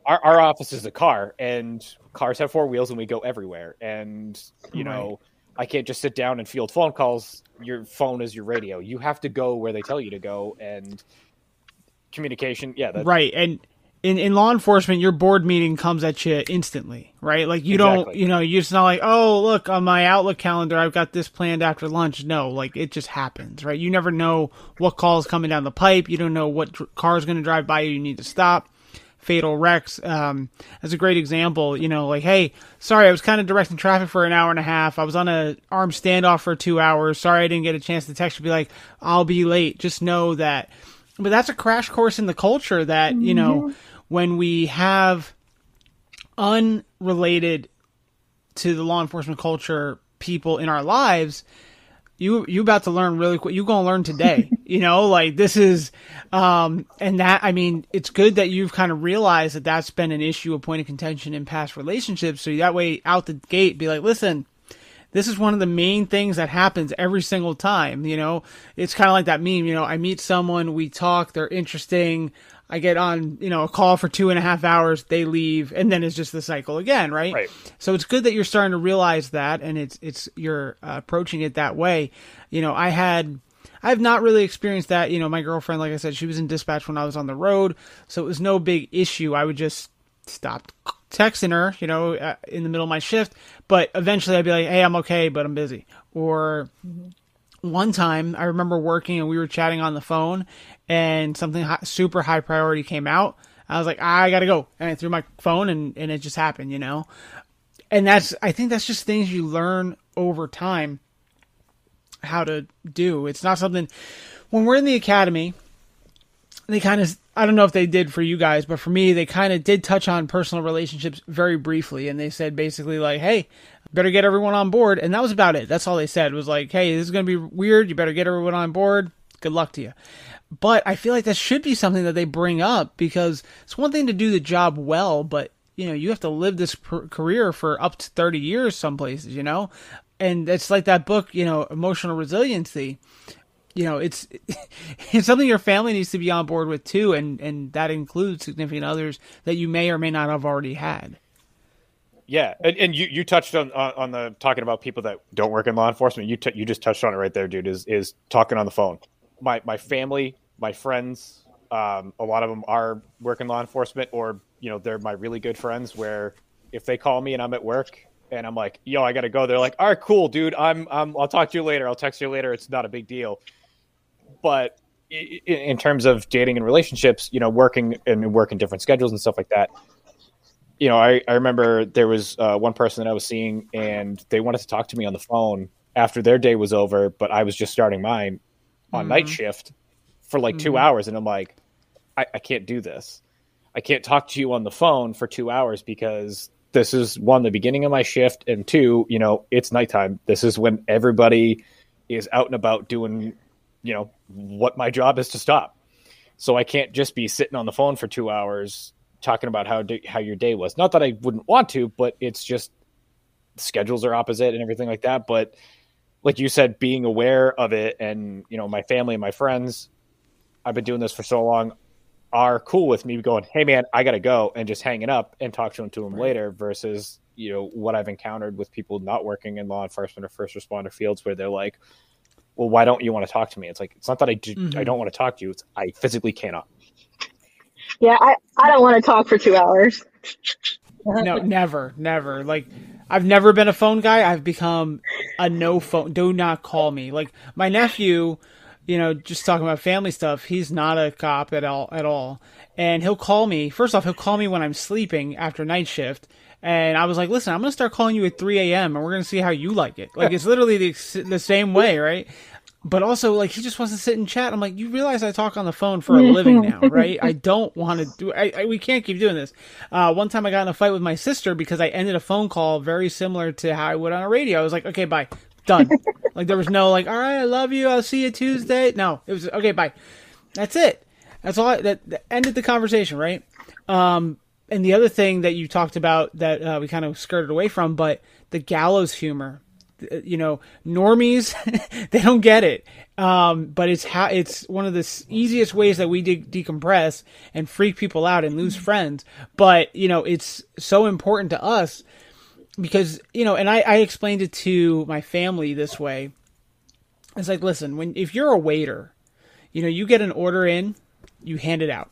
our, our office is a car and cars have four wheels and we go everywhere. And you know i can't just sit down and field phone calls. Your phone is your radio. You have to go where they tell you to go and communication yeah that, right and in, in law enforcement your board meeting comes at you instantly right? Like you don't you know you're just not like oh look on my outlook calendar i've got this planned after lunch. No like it just happens right? You never know what call is coming down the pipe. You don't know what dr- car is going to drive by you. You need to stop fatal wrecks um, as a great example you know like hey sorry i was kind of directing traffic for an hour and a half. I was on a armed standoff for two hours. Sorry i didn't get a chance to text you be like i'll be late. Just know that but that's a crash course in the culture that you know when we have unrelated to the law enforcement culture people in our lives you you about to learn really quick you gonna learn today you know like this is um and that i mean it's good that you've kind of realized that that's been an issue a point of contention in past relationships so that way out the gate be like listen this is one of the main things that happens every single time. You know, it's kind of like that meme. You know, I meet someone, we talk, they're interesting. I get on, you know, a call for two and a half hours, they leave, and then it's just the cycle again, right? Right. So it's good that you're starting to realize that, and it's it's you're uh, approaching it that way. You know, I had. I've not really experienced that. You know, my girlfriend, like I said, she was in dispatch when I was on the road, so it was no big issue. I would just stop texting her, you know, uh, in the middle of my shift, but eventually I'd be like, "Hey, I'm okay, but I'm busy." Or one time I remember working and we were chatting on the phone and something hi- super high priority came out. I was like, ah, I gotta go. And I threw my phone and, and it just happened, you know? And that's, I think that's just things you learn over time how to do. It's not something, when we're in the academy, they kind of, I don't know if they did for you guys, but for me, they kind of did touch on personal relationships very briefly. And they said basically, like, hey, better get everyone on board. And that was about it. That's all they said was like, hey, this is going to be weird. You better get everyone on board. Good luck to you. But I feel like that should be something that they bring up because it's one thing to do the job well, but you know, you have to live this per- career for up to 30 years some places, you know? And it's like that book, you know, emotional resiliency. You know, it's it's something your family needs to be on board with too, and and that includes significant others that you may or may not have already had. Yeah, and, and you, you touched on, on on the talking about people that don't work in law enforcement. You t- you just touched on it right there, dude. Is is talking on the phone. My my family, my friends, um, a lot of them are working law enforcement, or you know they're my really good friends. Where if they call me and I'm at work and I'm like, yo, I gotta go, they're like, all right, cool, dude. I'm I'm I'll talk to you later. I'll text you later. It's not a big deal. But in terms of dating and relationships, you know, working and working different schedules and stuff like that. You know, I, I remember there was uh, one person that I was seeing, and they wanted to talk to me on the phone after their day was over, but I was just starting mine on mm-hmm. night shift for like mm-hmm. two hours, and I'm like, I, I can't do this. I can't talk to you on the phone for two hours because this is one the beginning of my shift, and two, you know, it's nighttime. This is when everybody is out and about doing you know what my job is to stop. So I can't just be sitting on the phone for two hours talking about how how your day was. Not that I wouldn't want to, but it's just schedules are opposite and everything like that. But like you said, being aware of it, and you know, my family and my friends, I've been doing this for so long, are cool with me going, "Hey, man, I gotta go," and just hanging up and talk to them to them right. later. Versus you know what I've encountered with people not working in law enforcement or first responder fields, where they're like, well, why don't you want to talk to me? It's like it's not that I do, mm-hmm. I don't want to talk to you. It's I physically cannot. Yeah, I, I don't want to talk for two hours. no, never, never. Like I've never been a phone guy. I've become a no phone. Do not call me. Like my nephew, you know, just talking about family stuff. He's not a cop at all, at all. And he'll call me. First off, he'll call me when I'm sleeping after night shift. And I was like, listen, I'm going to start calling you at 3 a.m. and we're going to see how you like it. Like, it's literally the, the same way, right? But also, like, he just wants to sit and chat. I'm like, you realize I talk on the phone for a living now, right? I don't want to do, I, I, we can't keep doing this. Uh, one time I got in a fight with my sister because I ended a phone call very similar to how I would on a radio. I was like, okay, bye. Done. like, there was no, like, all right, I love you. I'll see you Tuesday. No, it was, okay, bye. That's it. That's all. I, that, that ended the conversation, right? Um, and the other thing that you talked about that uh, we kind of skirted away from, but the gallows humor. Uh, you know, normies they don't get it, um, but it's how it's one of the easiest ways that we de- decompress and freak people out and lose friends. But you know, it's so important to us because you know, and I, I explained it to my family this way. It's like, listen, when if you're a waiter, you know, you get an order in, you hand it out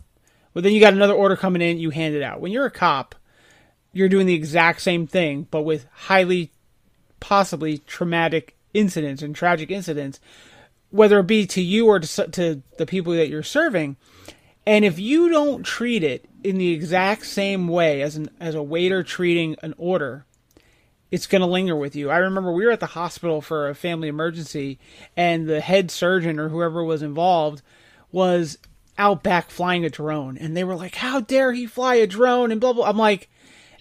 but then you got another order coming in, you hand it out. When you're a cop, you're doing the exact same thing, but with highly, possibly traumatic incidents and tragic incidents, whether it be to you or to, to the people that you're serving. And if you don't treat it in the exact same way as an as a waiter treating an order, it's going to linger with you. I remember we were at the hospital for a family emergency, and the head surgeon or whoever was involved was out back flying a drone, and they were like, "How dare he fly a drone?" and blah blah. I'm like,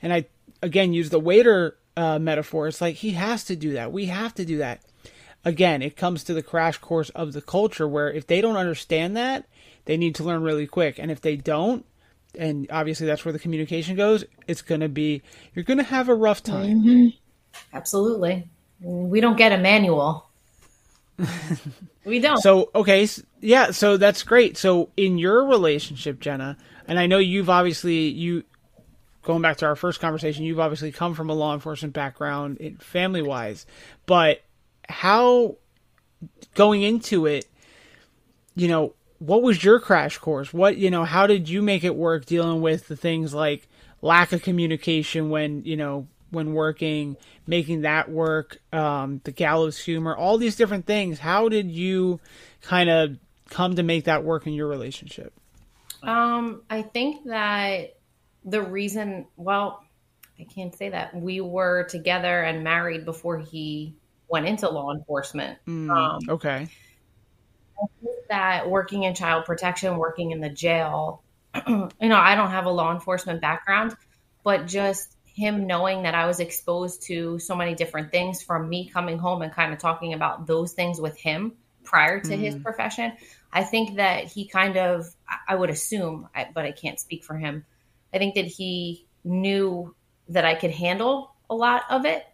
and I again use the waiter uh, metaphor. It's like he has to do that. We have to do that. Again, it comes to the crash course of the culture where if they don't understand that, they need to learn really quick, and if they don't, and obviously that's where the communication goes, it's going to be you're going to have a rough time. Mm-hmm. Absolutely, we don't get a manual. we don't. So okay, yeah, so that's great. So in your relationship, Jenna, and I know you've obviously you going back to our first conversation, you've obviously come from a law enforcement background, family wise, but how going into it, you know, what was your crash course? What you know, how did you make it work dealing with the things like lack of communication when you know when working, making that work, um, the gallows humor, all these different things. How did you kind of come to make that work in your relationship? Um, I think that the reason, well, I can't say that we were together and married before he went into law enforcement. Mm, um, okay. I think that working in child protection, working in the jail, you know, I don't have a law enforcement background, but just him knowing that I was exposed to so many different things from me coming home and kind of talking about those things with him prior to mm. his profession. I think that he kind of, I would assume, but I can't speak for him. I think that he knew that I could handle a lot of it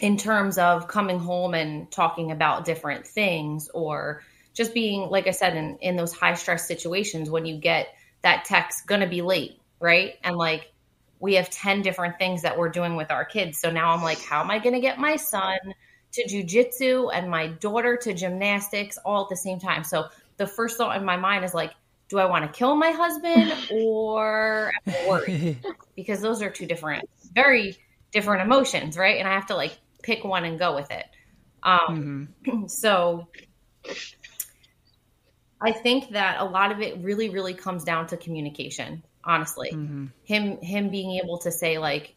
in terms of coming home and talking about different things or just being, like I said, in, in those high stress situations when you get that text, gonna be late, right? And like, we have 10 different things that we're doing with our kids. So now I'm like, how am I going to get my son to jujitsu and my daughter to gymnastics all at the same time? So the first thought in my mind is like, do I want to kill my husband or worry? because those are two different, very different emotions, right? And I have to like pick one and go with it. Um, mm-hmm. So I think that a lot of it really, really comes down to communication. Honestly, mm-hmm. him him being able to say like,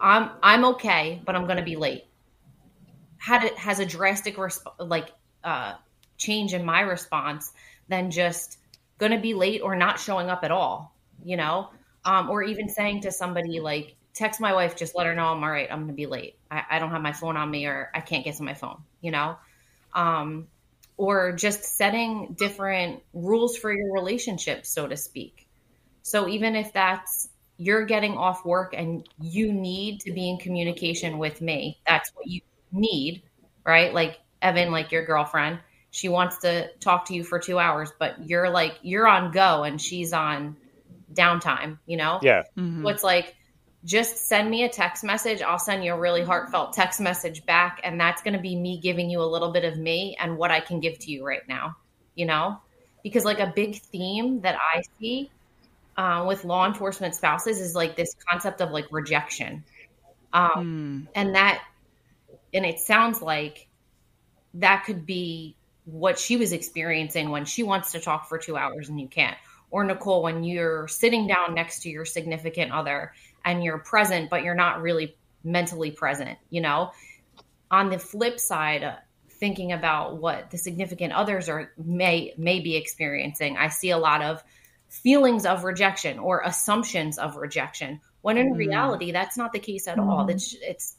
"I'm I'm okay, but I'm going to be late." Had it has a drastic resp- like uh, change in my response than just going to be late or not showing up at all. You know, um, or even saying to somebody like, "Text my wife, just let her know I'm all right. I'm going to be late. I, I don't have my phone on me, or I can't get to my phone." You know. Um, or just setting different rules for your relationship, so to speak. So even if that's you're getting off work and you need to be in communication with me, that's what you need, right? Like Evan, like your girlfriend, she wants to talk to you for two hours, but you're like, you're on go and she's on downtime, you know? Yeah. Mm-hmm. So it's like, just send me a text message. I'll send you a really heartfelt text message back. And that's going to be me giving you a little bit of me and what I can give to you right now, you know? Because, like, a big theme that I see uh, with law enforcement spouses is like this concept of like rejection. Um, mm. And that, and it sounds like that could be what she was experiencing when she wants to talk for two hours and you can't. Or Nicole, when you're sitting down next to your significant other and you're present, but you're not really mentally present, you know? On the flip side, uh, thinking about what the significant others are may may be experiencing, I see a lot of feelings of rejection or assumptions of rejection. When in mm. reality, that's not the case at mm. all. It's it's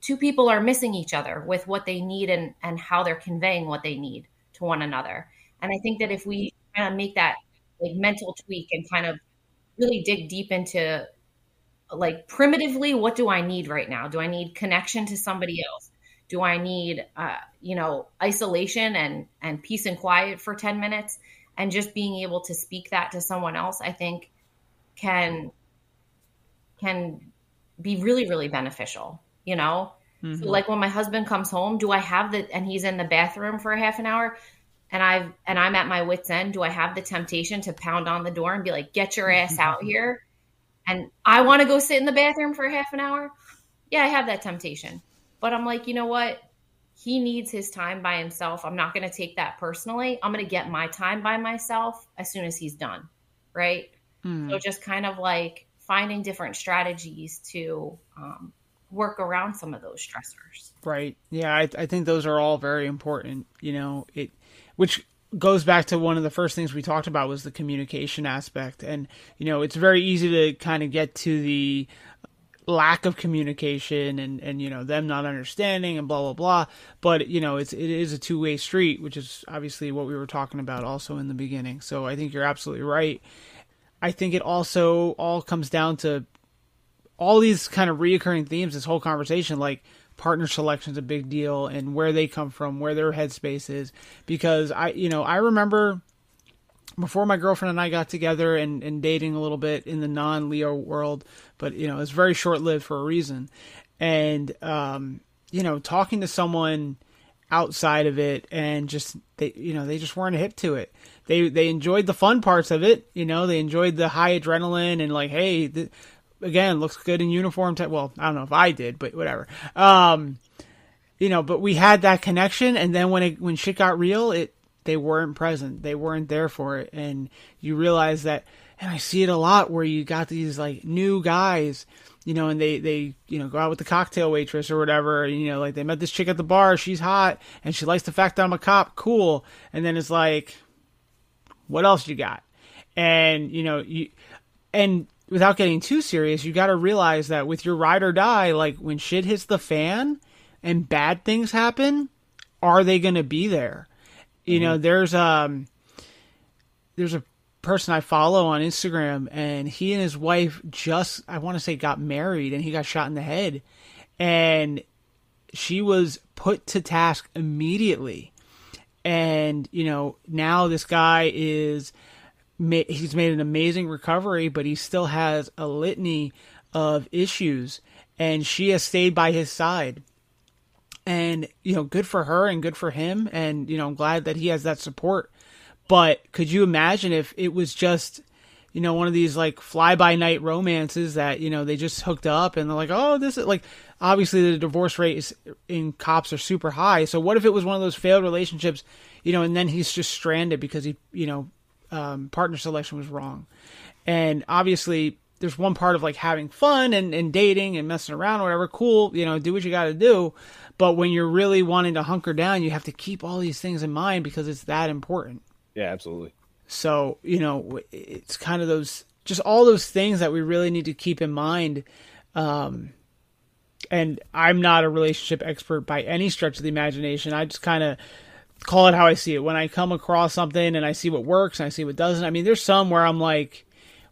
two people are missing each other with what they need and and how they're conveying what they need to one another. And I think that if we kind of make that like mental tweak and kind of really dig deep into like primitively what do i need right now? Do i need connection to somebody else? Do i need uh, you know isolation and and peace and quiet for 10 minutes? And just being able to speak that to someone else i think can can be really really beneficial you know? Mm-hmm. so like when my husband comes home do i have the and he's in the bathroom for a half an hour and i've and i'm at my wits end do i have the temptation to pound on the door and be like get your ass out here and I want to go sit in the bathroom for half an hour, yeah, I have that temptation. But I'm like, you know what? He needs his time by himself. I'm not going to take that personally. I'm going to get my time by myself as soon as he's done. Right. Mm. So just kind of like finding different strategies to um, work around some of those stressors. Right. Yeah. I, I think those are all very important. You know, it, which goes back to one of the first things we talked about was the communication aspect. And you know it's very easy to kind of get to the lack of communication and and you know them not understanding and blah blah blah. But you know it's it is a two-way street which is obviously what we were talking about also in the beginning. So i think you're absolutely right. I think it also all comes down to all these kind of reoccurring themes this whole conversation like partner selection is a big deal and where they come from, where their headspace is. Because I, you know, I remember before my girlfriend and I got together and, and dating a little bit in the non Leo world, but you know, it's very short lived for a reason. And, um, you know, talking to someone outside of it and just they you know they just weren't hip to it they they enjoyed the fun parts of it you know they enjoyed the high adrenaline and like hey th- again looks good in uniform. Well, I don't know if I did, but whatever. Um, you know, but we had that connection, and then when it when shit got real, it they weren't present. They weren't there for it, and you realize that. And I see it a lot where you got these like new guys, you know, and they they you know go out with the cocktail waitress or whatever. You know, like they met this chick at the bar. She's hot, and she likes the fact that I'm a cop. Cool. And then it's like, what else you got? And you know you and without getting too serious, you got to realize that with your ride or die, like when shit hits the fan and bad things happen, are they going to be there? You mm-hmm. know, there's um there's a person I follow on Instagram and he and his wife just I want to say got married and he got shot in the head and she was put to task immediately. And you know, now this guy is he's made an amazing recovery, but he still has a litany of issues, and she has stayed by his side. And you know, good for her and good for him, and you know, I'm glad that he has that support. But could you imagine if it was just you know, one of these like fly by night romances that, you know, they just hooked up and they're like, oh, this is like, obviously the divorce rates in cops are super high. So what if it was one of those failed relationships, you know, and then he's just stranded because he, you know, um, partner selection was wrong. And obviously there's one part of like having fun and, and dating and messing around or whatever. Cool, you know, do what you got to do. But when you're really wanting to hunker down, you have to keep all these things in mind because it's that important. Yeah, absolutely. So, you know, it's kind of those, just all those things that we really need to keep in mind. Um, and I'm not a relationship expert by any stretch of the imagination. I just kind of call it how I see it. When I come across something and I see what works and I see what doesn't, I mean, there's some where I'm like,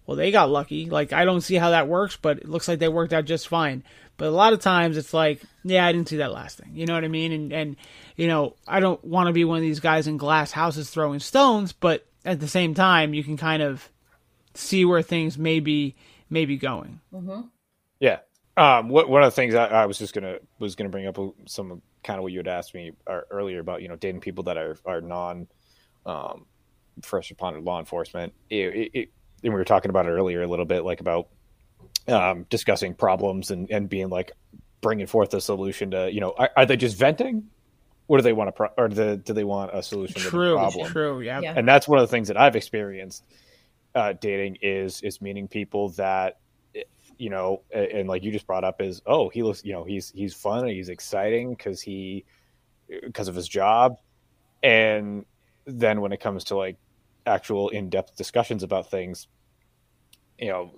well, they got lucky. Like, I don't see how that works, but it looks like they worked out just fine. But a lot of times it's like, yeah, I didn't see that last thing. You know what I mean? And, and you know, I don't want to be one of these guys in glass houses throwing stones, but at the same time, you can kind of see where things may be, may be going. Mm-hmm. Yeah. Um, what, one of the things I, I, was just gonna was gonna bring up some kind of what you had asked me uh, earlier about you know dating people that are are non um, first responder law enforcement. It, it, it, and we were talking about it earlier a little bit, like about um, discussing problems and and being like bringing forth a solution to you know are, are they just venting or do they want a pro- or do, do they want a solution true, to the problem? True, yeah. yeah. And that's one of the things that I've experienced uh, dating is is meeting people that you know, and like you just brought up is oh he looks you know he's he's fun and he's exciting because he because of his job, and then when it comes to like actual in depth discussions about things, you know,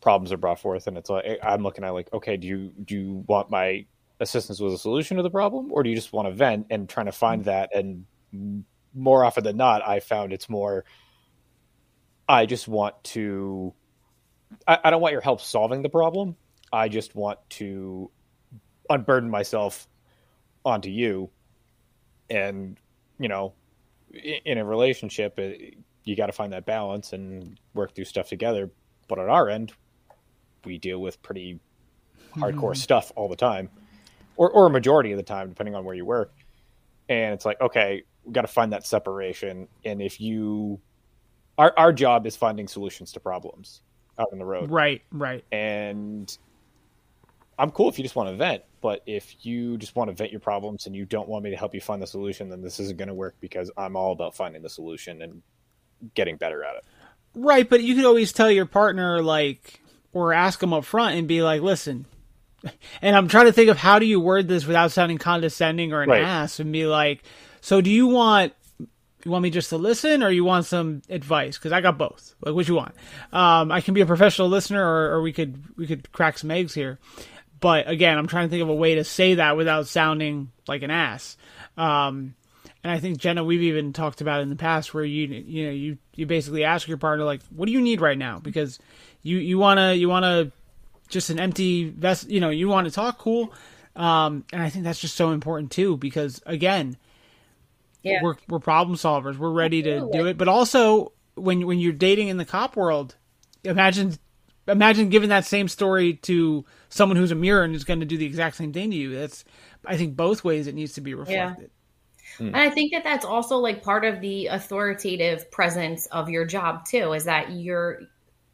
problems are brought forth, and it's like eh, I'm looking at like okay, do you do you want my assistance with a solution to the problem, or do you just want to vent and trying to find mm-hmm. that? And more often than not, I found it's more. I just want to. I, I don't want your help solving the problem. I just want to unburden myself onto you, and you know, in a relationship, you got to find that balance and work through stuff together. But on our end, we deal with pretty hardcore mm-hmm. stuff all the time or, or a majority of the time, depending on where you work. And it's like, okay, we got to find that separation. And if you, our, our job is finding solutions to problems out on the road. Right, right. And I'm cool if you just want to vent, but if you just want to vent your problems and you don't want me to help you find the solution, then this isn't going to work because I'm all about finding the solution and getting better at it. Right, but you could always tell your partner, like, or ask them up front and be like, listen, and I'm trying to think of how do you word this without sounding condescending or an right. ass and be like, so do you want you want me just to listen or you want some advice? Because I got both. Like, what you want? Um, I can be a professional listener, or, or we could we could crack some eggs here. But again, I'm trying to think of a way to say that without sounding like an ass. Um, and I think Jenna, we've even talked about in the past where you you know you you basically ask your partner like, what do you need right now? Because you you wanna you wanna just an empty vest. You know, you want to talk, cool. Um, and I think that's just so important too, because again, yeah. we're we're problem solvers. We're ready to do it. But also, when when you're dating in the cop world, imagine imagine giving that same story to someone who's a mirror and is going to do the exact same thing to you. That's I think both ways it needs to be reflected. Yeah. Hmm. And I think that that's also like part of the authoritative presence of your job too, is that you're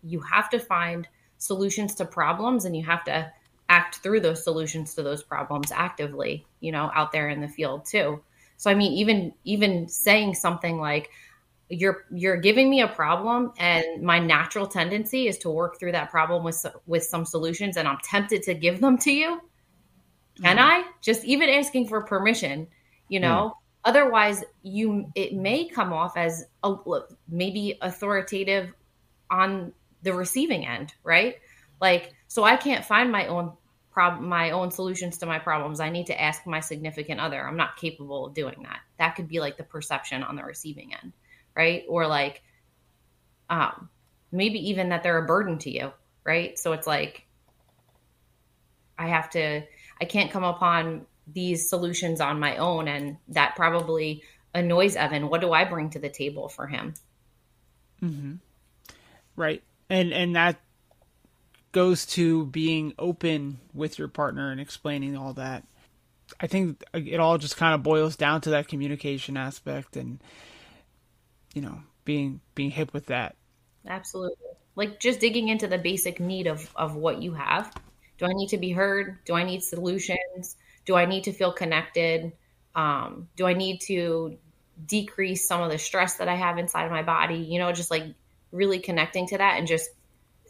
you have to find solutions to problems and you have to act through those solutions to those problems actively you know out there in the field too so i mean even even saying something like you're you're giving me a problem and my natural tendency is to work through that problem with with some solutions and i'm tempted to give them to you can mm-hmm. i just even asking for permission you know mm. otherwise you it may come off as a, maybe authoritative on the receiving end, right? Like, so I can't find my own problem, my own solutions to my problems. I need to ask my significant other. I'm not capable of doing that. That could be like the perception on the receiving end, right? Or like, um, maybe even that they're a burden to you, right? So it's like, I have to, I can't come upon these solutions on my own. And that probably annoys Evan. What do I bring to the table for him? Mm-hmm. Right and and that goes to being open with your partner and explaining all that. I think it all just kind of boils down to that communication aspect and you know being being hip with that. Absolutely. like just digging into the basic need of of what you have. Do I need to be heard? Do I need solutions? Do I need to feel connected? Um, do I need to decrease some of the stress that I have inside of my body? You know, just like really connecting to that and just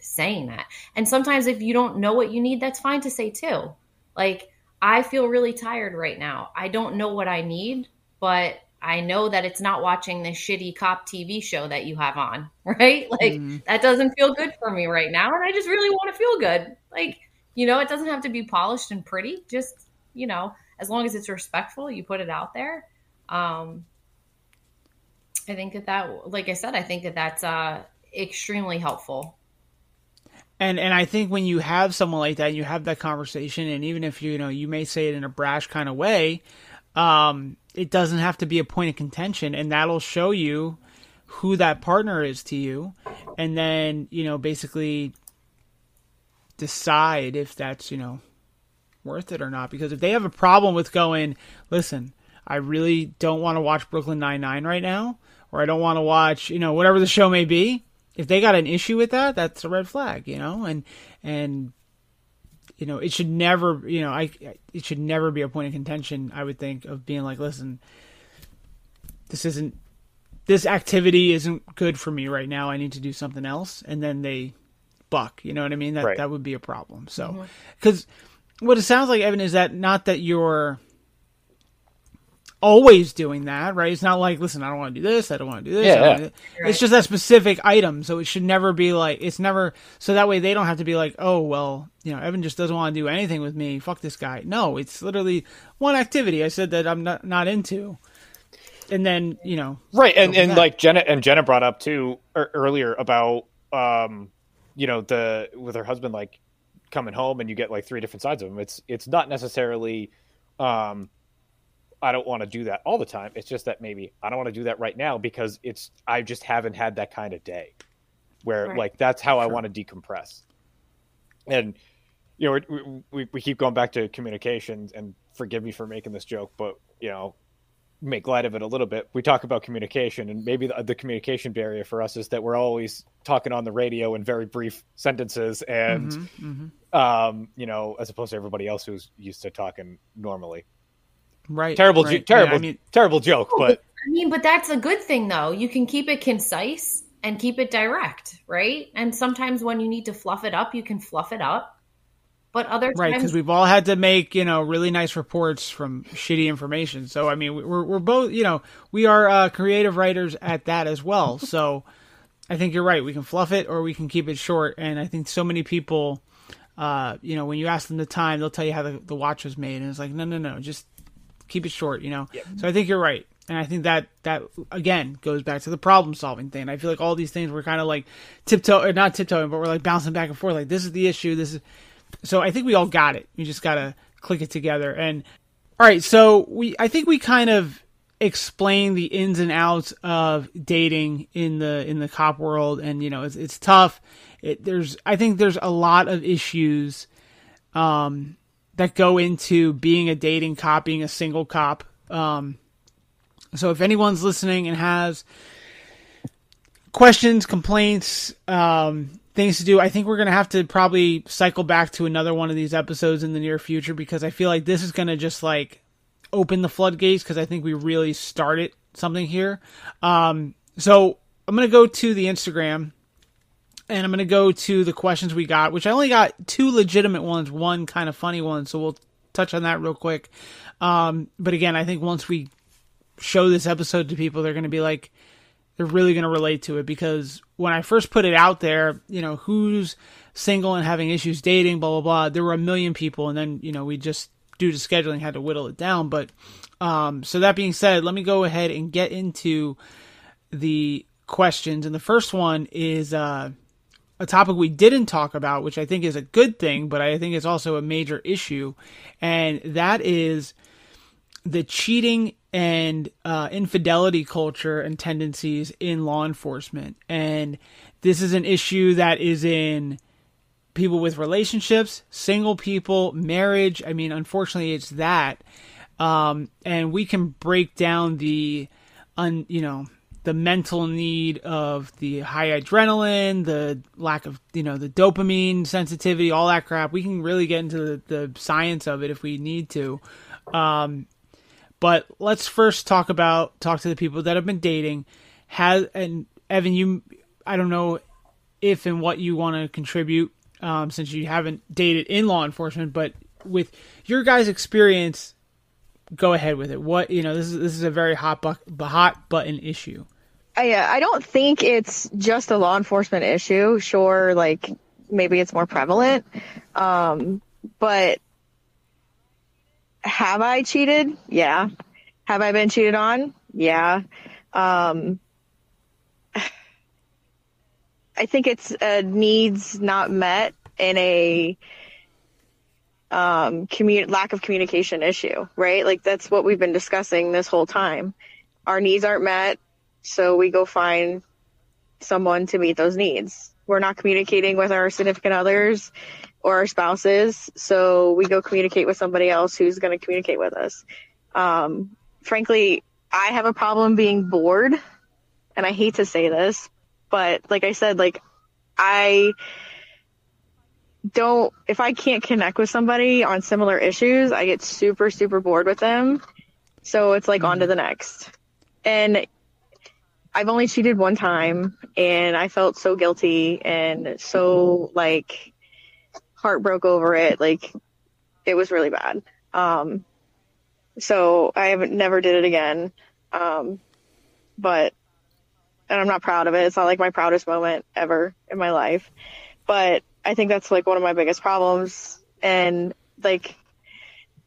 saying that. And sometimes if you don't know what you need, that's fine to say too. Like, I feel really tired right now. I don't know what I need, but I know that it's not watching this shitty cop TV show that you have on, right? Like mm. that doesn't feel good for me right now. And I just really want to feel good. Like, you know, it doesn't have to be polished and pretty. Just, you know, as long as it's respectful, you put it out there. Um, I think that that, like I said, I think that that's uh, extremely helpful. And and I think when you have someone like that, you have that conversation, and even if you, know you may say it in a brash kind of way, um, it doesn't have to be a point of contention, and that'll show you who that partner is to you, and then you know basically decide if that's you know worth it or not. Because if they have a problem with going, listen, I really don't want to watch Brooklyn Nine Nine right now, or I don't want to watch you know whatever the show may be. If they got an issue with that, that's a red flag, you know, and and you know, it should never, you know, I it should never be a point of contention. I would think of being like, listen, this isn't this activity isn't good for me right now. I need to do something else, and then they buck. You know what I mean? That right. that would be a problem. So, because mm-hmm. what it sounds like, Evan, is that not that you're always doing that, right? It's not like, listen, I don't want to do this, I don't want to do this. Yeah, yeah. It's just that specific item, so it should never be like it's never so that way they don't have to be like, oh well, you know, Evan just doesn't want to do anything with me. Fuck this guy. No, it's literally one activity I said that I'm not not into, and then you know, right, and and that. like Jenna and Jenna brought up too er, earlier about um, you know, the with her husband like coming home and you get like three different sides of him. It's it's not necessarily um I don't want to do that all the time. It's just that maybe I don't want to do that right now because it's I just haven't had that kind of day where right. like that's how sure. I want to decompress. And you know, we, we, we keep going back to communications and forgive me for making this joke, but you know, make light of it a little bit. We talk about communication, and maybe the, the, communication barrier for us is that we're always talking on the radio in very brief sentences, and mm-hmm, mm-hmm. Um, you know, as opposed to everybody else who's used to talking normally. Right. Terrible, right. terrible, yeah, I mean, terrible joke, but I mean, but that's a good thing though. You can keep it concise and keep it direct, right? And sometimes when you need to fluff it up, you can fluff it up. But other times, right, because we've all had to make you know really nice reports from shitty information. So I mean, we're we're both you know we are uh, creative writers at that as well. So I think you're right. We can fluff it or we can keep it short. And I think so many people, uh, you know, when you ask them the time, they'll tell you how the, the watch was made, and it's like no, no, no, just keep it short, you know. Yep. So I think you're right, and I think that that again goes back to the problem solving thing. I feel like all these things we're kind of like tiptoe or not tiptoeing, but we're like bouncing back and forth. Like this is the issue. This is so I think we all got it. We just gotta click it together. And all right, so we I think we kind of explain the ins and outs of dating in the in the cop world and you know it's it's tough it, there's i think there's a lot of issues um that go into being a dating cop, being a single cop. Um, so if anyone's listening and has questions, complaints, um, things to do, I think we're going to have to probably cycle back to another one of these episodes in the near future because I feel like this is going to just like open the floodgates because I think we really started something here. Um, so I'm going to go to the Instagram and I'm going to go to the questions we got, which I only got two legitimate ones, one kind of funny one. So we'll touch on that real quick. Um, but again, I think once we show this episode to people, they're going to be like, they're really going to relate to it because when I first put it out there, you know, who's single and having issues dating, blah, blah, blah, there were a million people. And then, you know, we just, due to scheduling, had to whittle it down. But, um, so that being said, let me go ahead and get into the questions. And the first one is, uh, a topic we didn't talk about, which I think is a good thing, but I think it's also a major issue, and that is the cheating and uh, infidelity culture and tendencies in law enforcement. And this is an issue that is in people with relationships, single people, marriage. I mean, unfortunately, it's that. Um, and we can break down the, un, you know, the mental need of the high adrenaline, the lack of you know the dopamine sensitivity, all that crap. We can really get into the, the science of it if we need to. Um, but let's first talk about talk to the people that have been dating. Has and Evan, you I don't know if and what you want to contribute um, since you haven't dated in law enforcement, but with your guys' experience, go ahead with it. What you know, this is this is a very hot bu- hot button issue. I, uh, I don't think it's just a law enforcement issue. Sure, like maybe it's more prevalent, um, but have I cheated? Yeah. Have I been cheated on? Yeah. Um, I think it's a needs not met in a um, commu- lack of communication issue, right? Like that's what we've been discussing this whole time. Our needs aren't met, so we go find someone to meet those needs. We're not communicating with our significant others or our spouses, so we go communicate with somebody else who's going to communicate with us. Um, frankly, I have a problem being bored, and I hate to say this, but like I said, like I don't if I can't connect with somebody on similar issues, I get super super bored with them. So it's like mm-hmm. on to the next. And I've only cheated one time and I felt so guilty and so like heart broke over it. Like it was really bad. Um so I have never did it again. Um but and I'm not proud of it. It's not like my proudest moment ever in my life. But I think that's like one of my biggest problems. And like,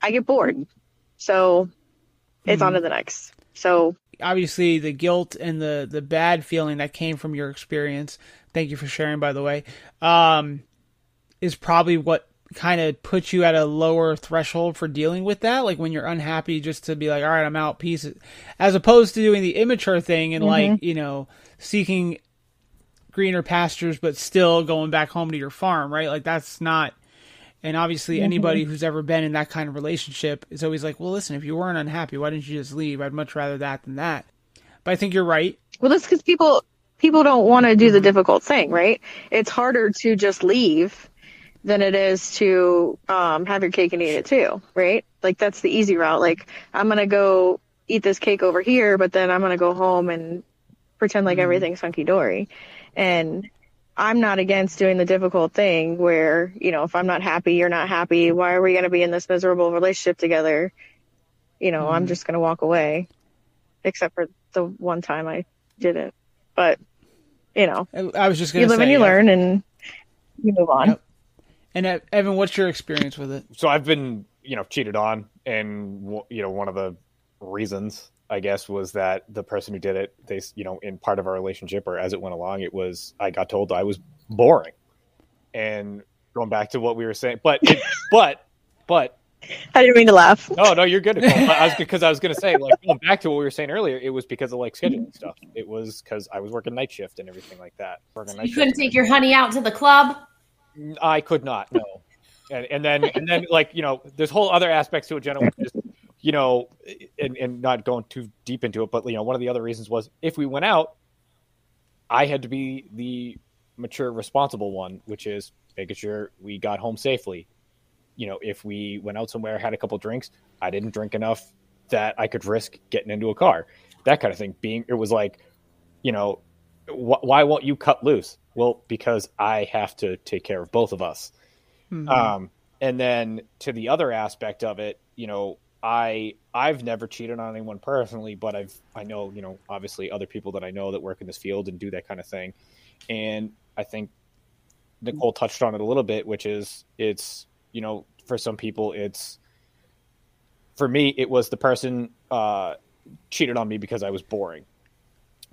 I get bored. So it's mm-hmm. on to the next. So obviously the guilt and the, the bad feeling that came from your experience. Thank you for sharing, by the way. Um, is probably what kind of puts you at a lower threshold for dealing with that. Like when you're unhappy, just to be like, all right, I'm out, peace. As opposed to doing the immature thing and mm-hmm. like, you know, seeking greener pastures, but still going back home to your farm, right? Like that's not. And obviously, mm-hmm. anybody who's ever been in that kind of relationship is always like, well, listen, if you weren't unhappy, why didn't you just leave? I'd much rather that than that. But I think you're right. Well, that's because people people don't want to do the difficult thing, right? It's harder to just leave than it is to um, have your cake and eat it too, right? Like that's the easy route. Like I'm gonna go eat this cake over here, but then I'm gonna go home and pretend like mm-hmm. everything's hunky dory. And I'm not against doing the difficult thing where, you know, if I'm not happy, you're not happy. Why are we going to be in this miserable relationship together? You know, mm. I'm mm-hmm. just going to walk away, except for the one time I didn't. But, you know, I was just going to You live say, and you yeah. learn and you move on. Yep. And Evan, what's your experience with it? So I've been, you know, cheated on. And, you know, one of the reasons I guess, was that the person who did it, they, you know, in part of our relationship or as it went along, it was, I got told I was boring. And going back to what we were saying, but, it, but, but, I didn't mean to laugh. No, no, you're good. I was because I was going to say, like, going back to what we were saying earlier, it was because of like scheduling stuff. It was because I was working night shift and everything like that. Working you couldn't take your honey out to the club. I could not. No. And, and then and then like you know, there's whole other aspects to it, Jenna. Just you know, and, and not going too deep into it, but you know, one of the other reasons was if we went out, I had to be the mature, responsible one, which is making sure we got home safely. You know, if we went out somewhere, had a couple drinks, I didn't drink enough that I could risk getting into a car, that kind of thing. Being, it was like, you know, wh- why won't you cut loose? Well, because I have to take care of both of us. Mm-hmm. Um, and then to the other aspect of it, you know, I I've never cheated on anyone personally, but I've I know you know obviously other people that I know that work in this field and do that kind of thing, and I think Nicole touched on it a little bit, which is it's you know for some people it's for me it was the person uh, cheated on me because I was boring,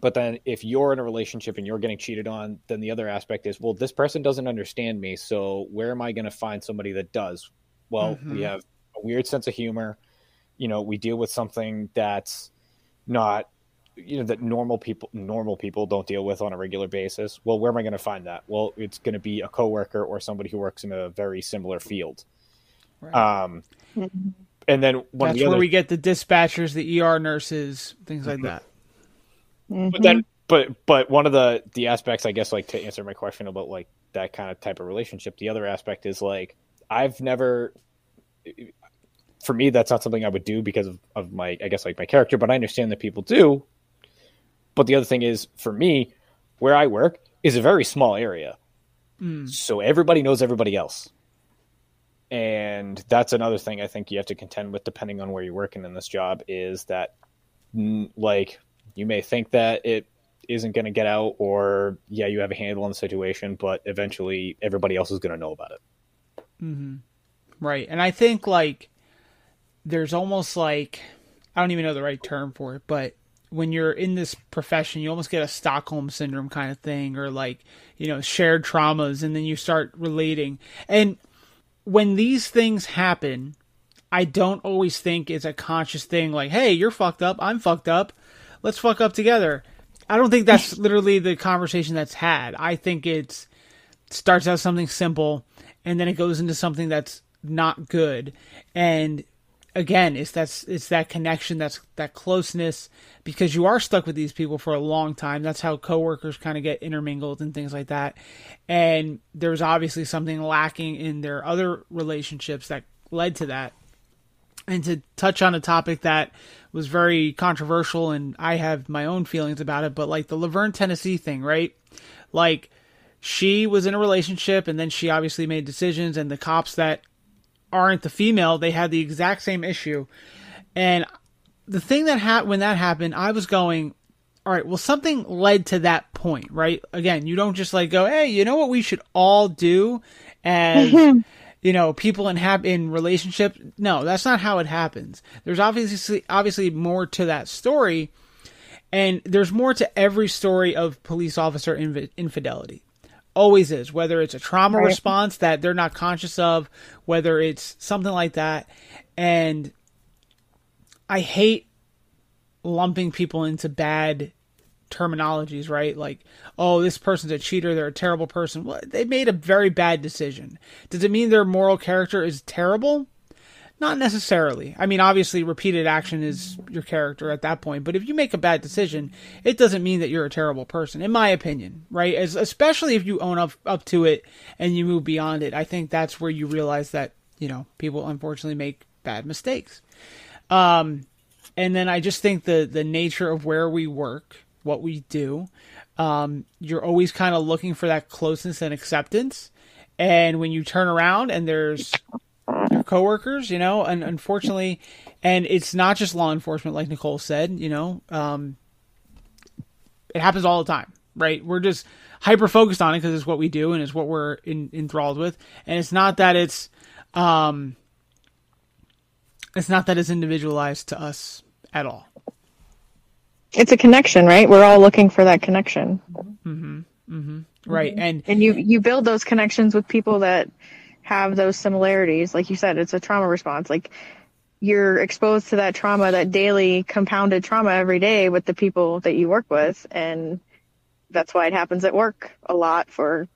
but then if you're in a relationship and you're getting cheated on, then the other aspect is well this person doesn't understand me, so where am I going to find somebody that does? Well, mm-hmm. we have a weird sense of humor you know we deal with something that's not you know that normal people normal people don't deal with on a regular basis well where am i going to find that well it's going to be a coworker or somebody who works in a very similar field right. um and then that's the where other... we get the dispatchers the er nurses things like mm-hmm. that But then, but but one of the the aspects, I guess, like to answer my question about like that kind of type of relationship, the other aspect is like I've never. For me, that's not something I would do because of, of my, I guess, like my character. But I understand that people do. But the other thing is, for me, where I work is a very small area, so everybody knows everybody else and that's another thing I think you have to contend with, depending on where you're working in this job, is that mm, like you may think that it isn't going to get out, or yeah, you have a handle on the situation, but eventually everybody else is going to know about it. Right. And I think like there's almost like I don't even know the right term for it, but when you're in this profession, you almost get a Stockholm syndrome kind of thing or like, you know, shared traumas and then you start relating. And when these things happen, I don't always think it's a conscious thing like, "Hey, you're fucked up, I'm fucked up. Let's fuck up together." I don't think that's literally the conversation that's had. I think it's starts out something simple and then it goes into something that's not good and again it's that's it's that connection that's that closeness because you are stuck with these people for a long time. That's how coworkers kind of get intermingled and things like that. And there's obviously something lacking in their other relationships that led to that. And to touch on a topic that was very controversial and I have my own feelings about it, but like the La Vergne, Tennessee thing, right? Like she was in a relationship and then she obviously made decisions and the cops that aren't the female, they had the exact same issue. And the thing that happened when that happened, I was going, all right, well, something led to that point, right? Again, you don't just like go, hey, you know what we should all do as mm-hmm. you know people in have in relationship. No, that's not how it happens. There's obviously obviously more to that story, and there's more to every story of police officer inf- infidelity. Always is, whether it's a trauma Right. response that they're not conscious of, whether it's something like that, and I hate lumping people into bad terminologies, right? Like, oh, this person's a cheater, they're a terrible person. Well, they made a very bad decision. Does it mean their moral character is terrible? Not necessarily. I mean, obviously, repeated action is your character at that point. But if you make a bad decision, it doesn't mean that you're a terrible person, in my opinion, right? As, especially if you own up up to it and you move beyond it. I think that's where you realize that you know people unfortunately make bad mistakes. Um, and then I just think the the nature of where we work, what we do, um, you're always kind of looking for that closeness and acceptance. And when you turn around and there's coworkers, you know, and unfortunately, and it's not just law enforcement, like Nicole said, you know, um, it happens all the time, right? We're just hyper focused on it because it's what we do and it's what we're in, enthralled with, and it's not that it's, um, it's not that it's individualized to us at all. It's a connection, right? We're all looking for that connection. Mm-hmm. Mm-hmm. Right. And And you you build those connections with people that have those similarities. Like you said, it's a trauma response. Like you're exposed to that trauma, that daily compounded trauma every day with the people that you work with and that's why it happens at work a lot for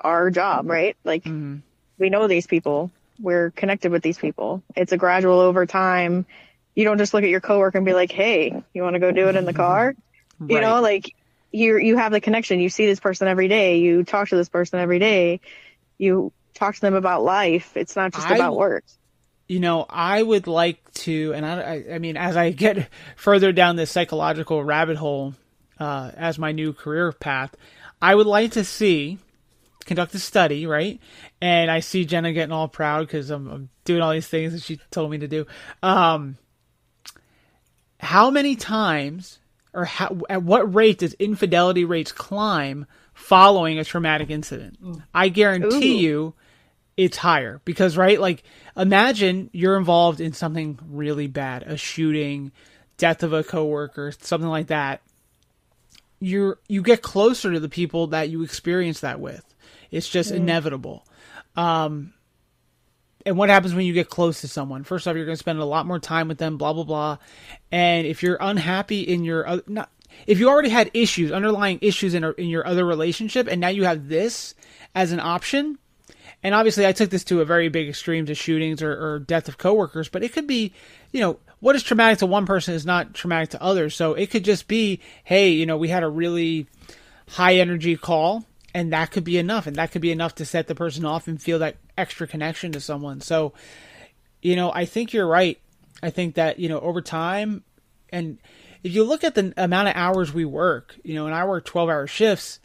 our job, right? Like mm-hmm. we know these people. We're connected with these people. It's a gradual over time. You don't just look at your coworker and be like, "Hey, you want to go do it in the car?" You know, like you you have the connection. You see this person every day. You talk to this person every day. You talk to them about life. It's not just I- about work. you know, I would like to, and I, I, mean, as I get further down this psychological rabbit hole uh, as my new career path, I would like to see conduct a study, right? And I see Jenna getting all proud because I'm, I'm doing all these things that she told me to do. Um, how many times or how, at what rate does infidelity rates climb following a traumatic incident? I guarantee Ooh. you it's higher because right like imagine you're involved in something really bad a shooting death of a coworker something like that. You're you get closer to the people that you experience that with. It's just inevitable. Um and what happens when you get close to someone? First off you're going to spend a lot more time with them blah blah blah. And if you're unhappy in your oth- not if you already had issues underlying issues in, in your other relationship and now you have this as an option and obviously I took this to a very big extreme to shootings or, or death of coworkers, but it could be, you know, what is traumatic to one person is not traumatic to others. So it could just be, hey, you know, we had a really high energy call and that could be enough and that could be enough to set the person off and feel that extra connection to someone. So, you know, I think you're right. I think that, you know, over time and if you look at the amount of hours we work, you know, and I work 12 hour shifts,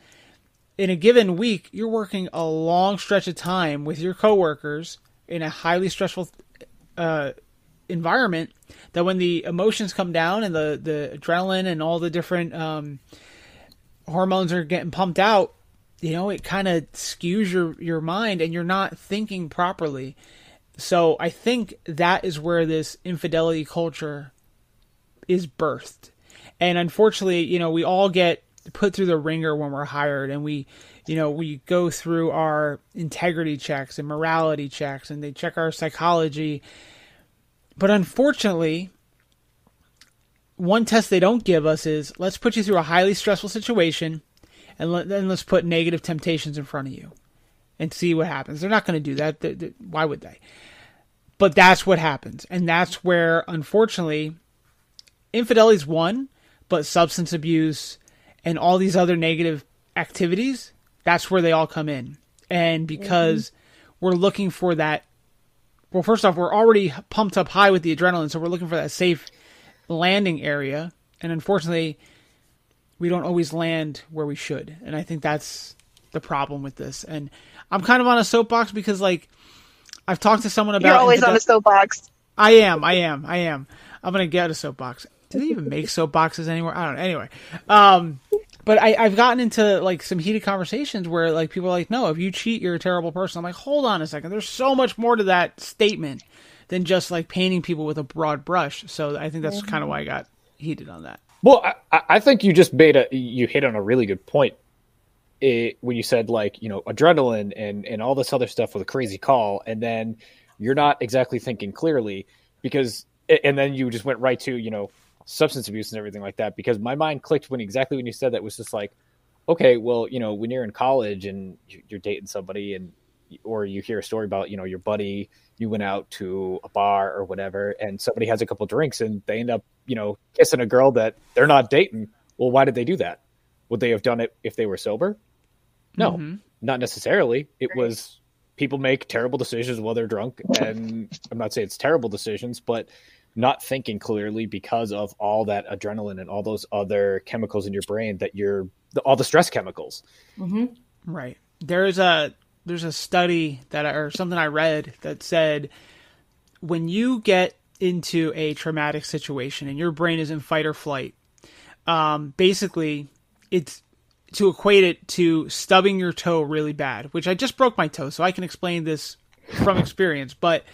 in a given week, you're working a long stretch of time with your coworkers in a highly stressful uh, environment. That when the emotions come down and the the adrenaline and all the different um, hormones are getting pumped out, you know, it kind of skews your your mind and you're not thinking properly. So I think that is where this infidelity culture is birthed. And unfortunately, you know, we all get put through the ringer when we're hired and we you know we go through our integrity checks and morality checks and they check our psychology. But unfortunately one test they don't give us is let's put you through a highly stressful situation and let, then let's put negative temptations in front of you and see what happens. They're not going to do that. They, they, why would they? But that's what happens and that's where unfortunately infidelity is one but substance abuse and all these other negative activities, that's where they all come in. And because mm-hmm. we're looking for that, well, first off, we're already pumped up high with the adrenaline, so we're looking for that safe landing area. And unfortunately, we don't always land where we should. And I think that's the problem with this. And I'm kind of on a soapbox because, like, I've talked to someone about. You're always on a soapbox. I am. I am. I am. I'm gonna get a soapbox. Do they even make soapboxes anymore? I don't know. Anyway, um, but I, I've gotten into like some heated conversations where like people are like, no, if you cheat, you're a terrible person. I'm like, hold on a second. There's so much more to that statement than just like painting people with a broad brush. So I think that's mm-hmm. kind of why I got heated on that. Well, I, I think you just made a you hit on a really good point. It, when you said like you know adrenaline and and all this other stuff with a crazy call, and then you're not exactly thinking clearly because and then you just went right to you know substance abuse and everything like that because my mind clicked when exactly when you said that was just like okay well you know when you're in college and you're dating somebody and or you hear a story about you know your buddy you went out to a bar or whatever and somebody has a couple drinks and they end up you know kissing a girl that they're not dating well why did they do that would they have done it if they were sober no mm-hmm. not necessarily it right. was people make terrible decisions while they're drunk and i'm not saying it's terrible decisions but not thinking clearly because of all that adrenaline and all those other chemicals in your brain that you're all the stress chemicals. Mm-hmm. Right. There's a there's a study that I, or something I read that said when you get into a traumatic situation and your brain is in fight or flight, um, basically it's to equate it to stubbing your toe really bad, which I just broke my toe, so I can explain this from experience. But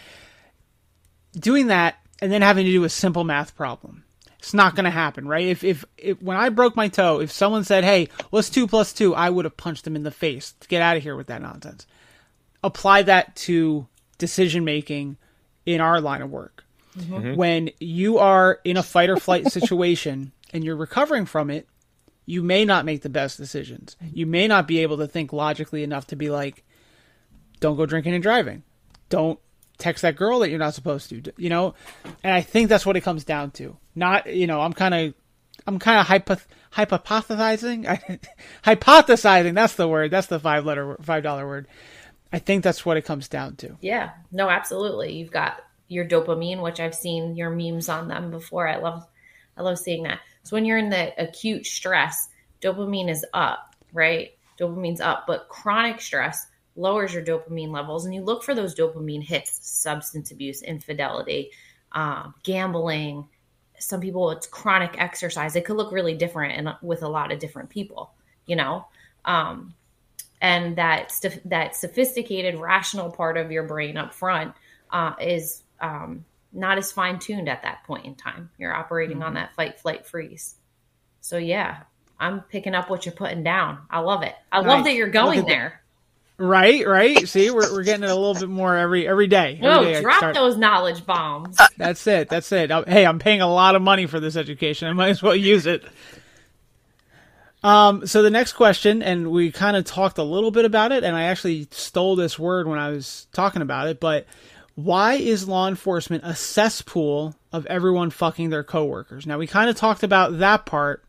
doing that and then having to do a simple math problem. It's not going to happen, right? If, if, if when I broke my toe, if someone said, "Hey, what's two plus two? I would have punched them in the face to get out of here with that nonsense. Apply that to decision making in our line of work. Mm-hmm. When you are in a fight or flight situation and you're recovering from it, you may not make the best decisions. You may not be able to think logically enough to be like, "Don't go drinking and driving. Don't text that girl that you're not supposed to, you know? And I think that's what it comes down to. Not, you know, I'm kind of, I'm kind of hypo, hypothesizing, hypothesizing. That's the word. That's the five letter, five dollar word. I think that's what it comes down to. Yeah, no, absolutely. You've got your dopamine, which I've seen your memes on them before. I love, I love seeing that. So when you're in the acute stress, dopamine is up, right? Dopamine's up, but chronic stress, lowers your dopamine levels and you look for those dopamine hits substance abuse infidelity uh, gambling. Some people it's chronic exercise. It could look really different and with a lot of different people you know? Um, and that that sophisticated rational part of your brain up front uh, is um, not as fine tuned at that point in time. You're operating mm-hmm. on that fight flight freeze. So yeah i'm picking up what you're putting down. I love it. I love that you're going there Right, right. See, we're, we're getting it a little bit more every every day. Every no, day drop start... those knowledge bombs. That's it. That's it. Hey, I'm paying a lot of money for this education. I might as well use it. Um, so the next question, and we kind of talked a little bit about it, and I actually stole this word when I was talking about it, but why is law enforcement a cesspool of everyone fucking their coworkers? Now we kind of talked about that part,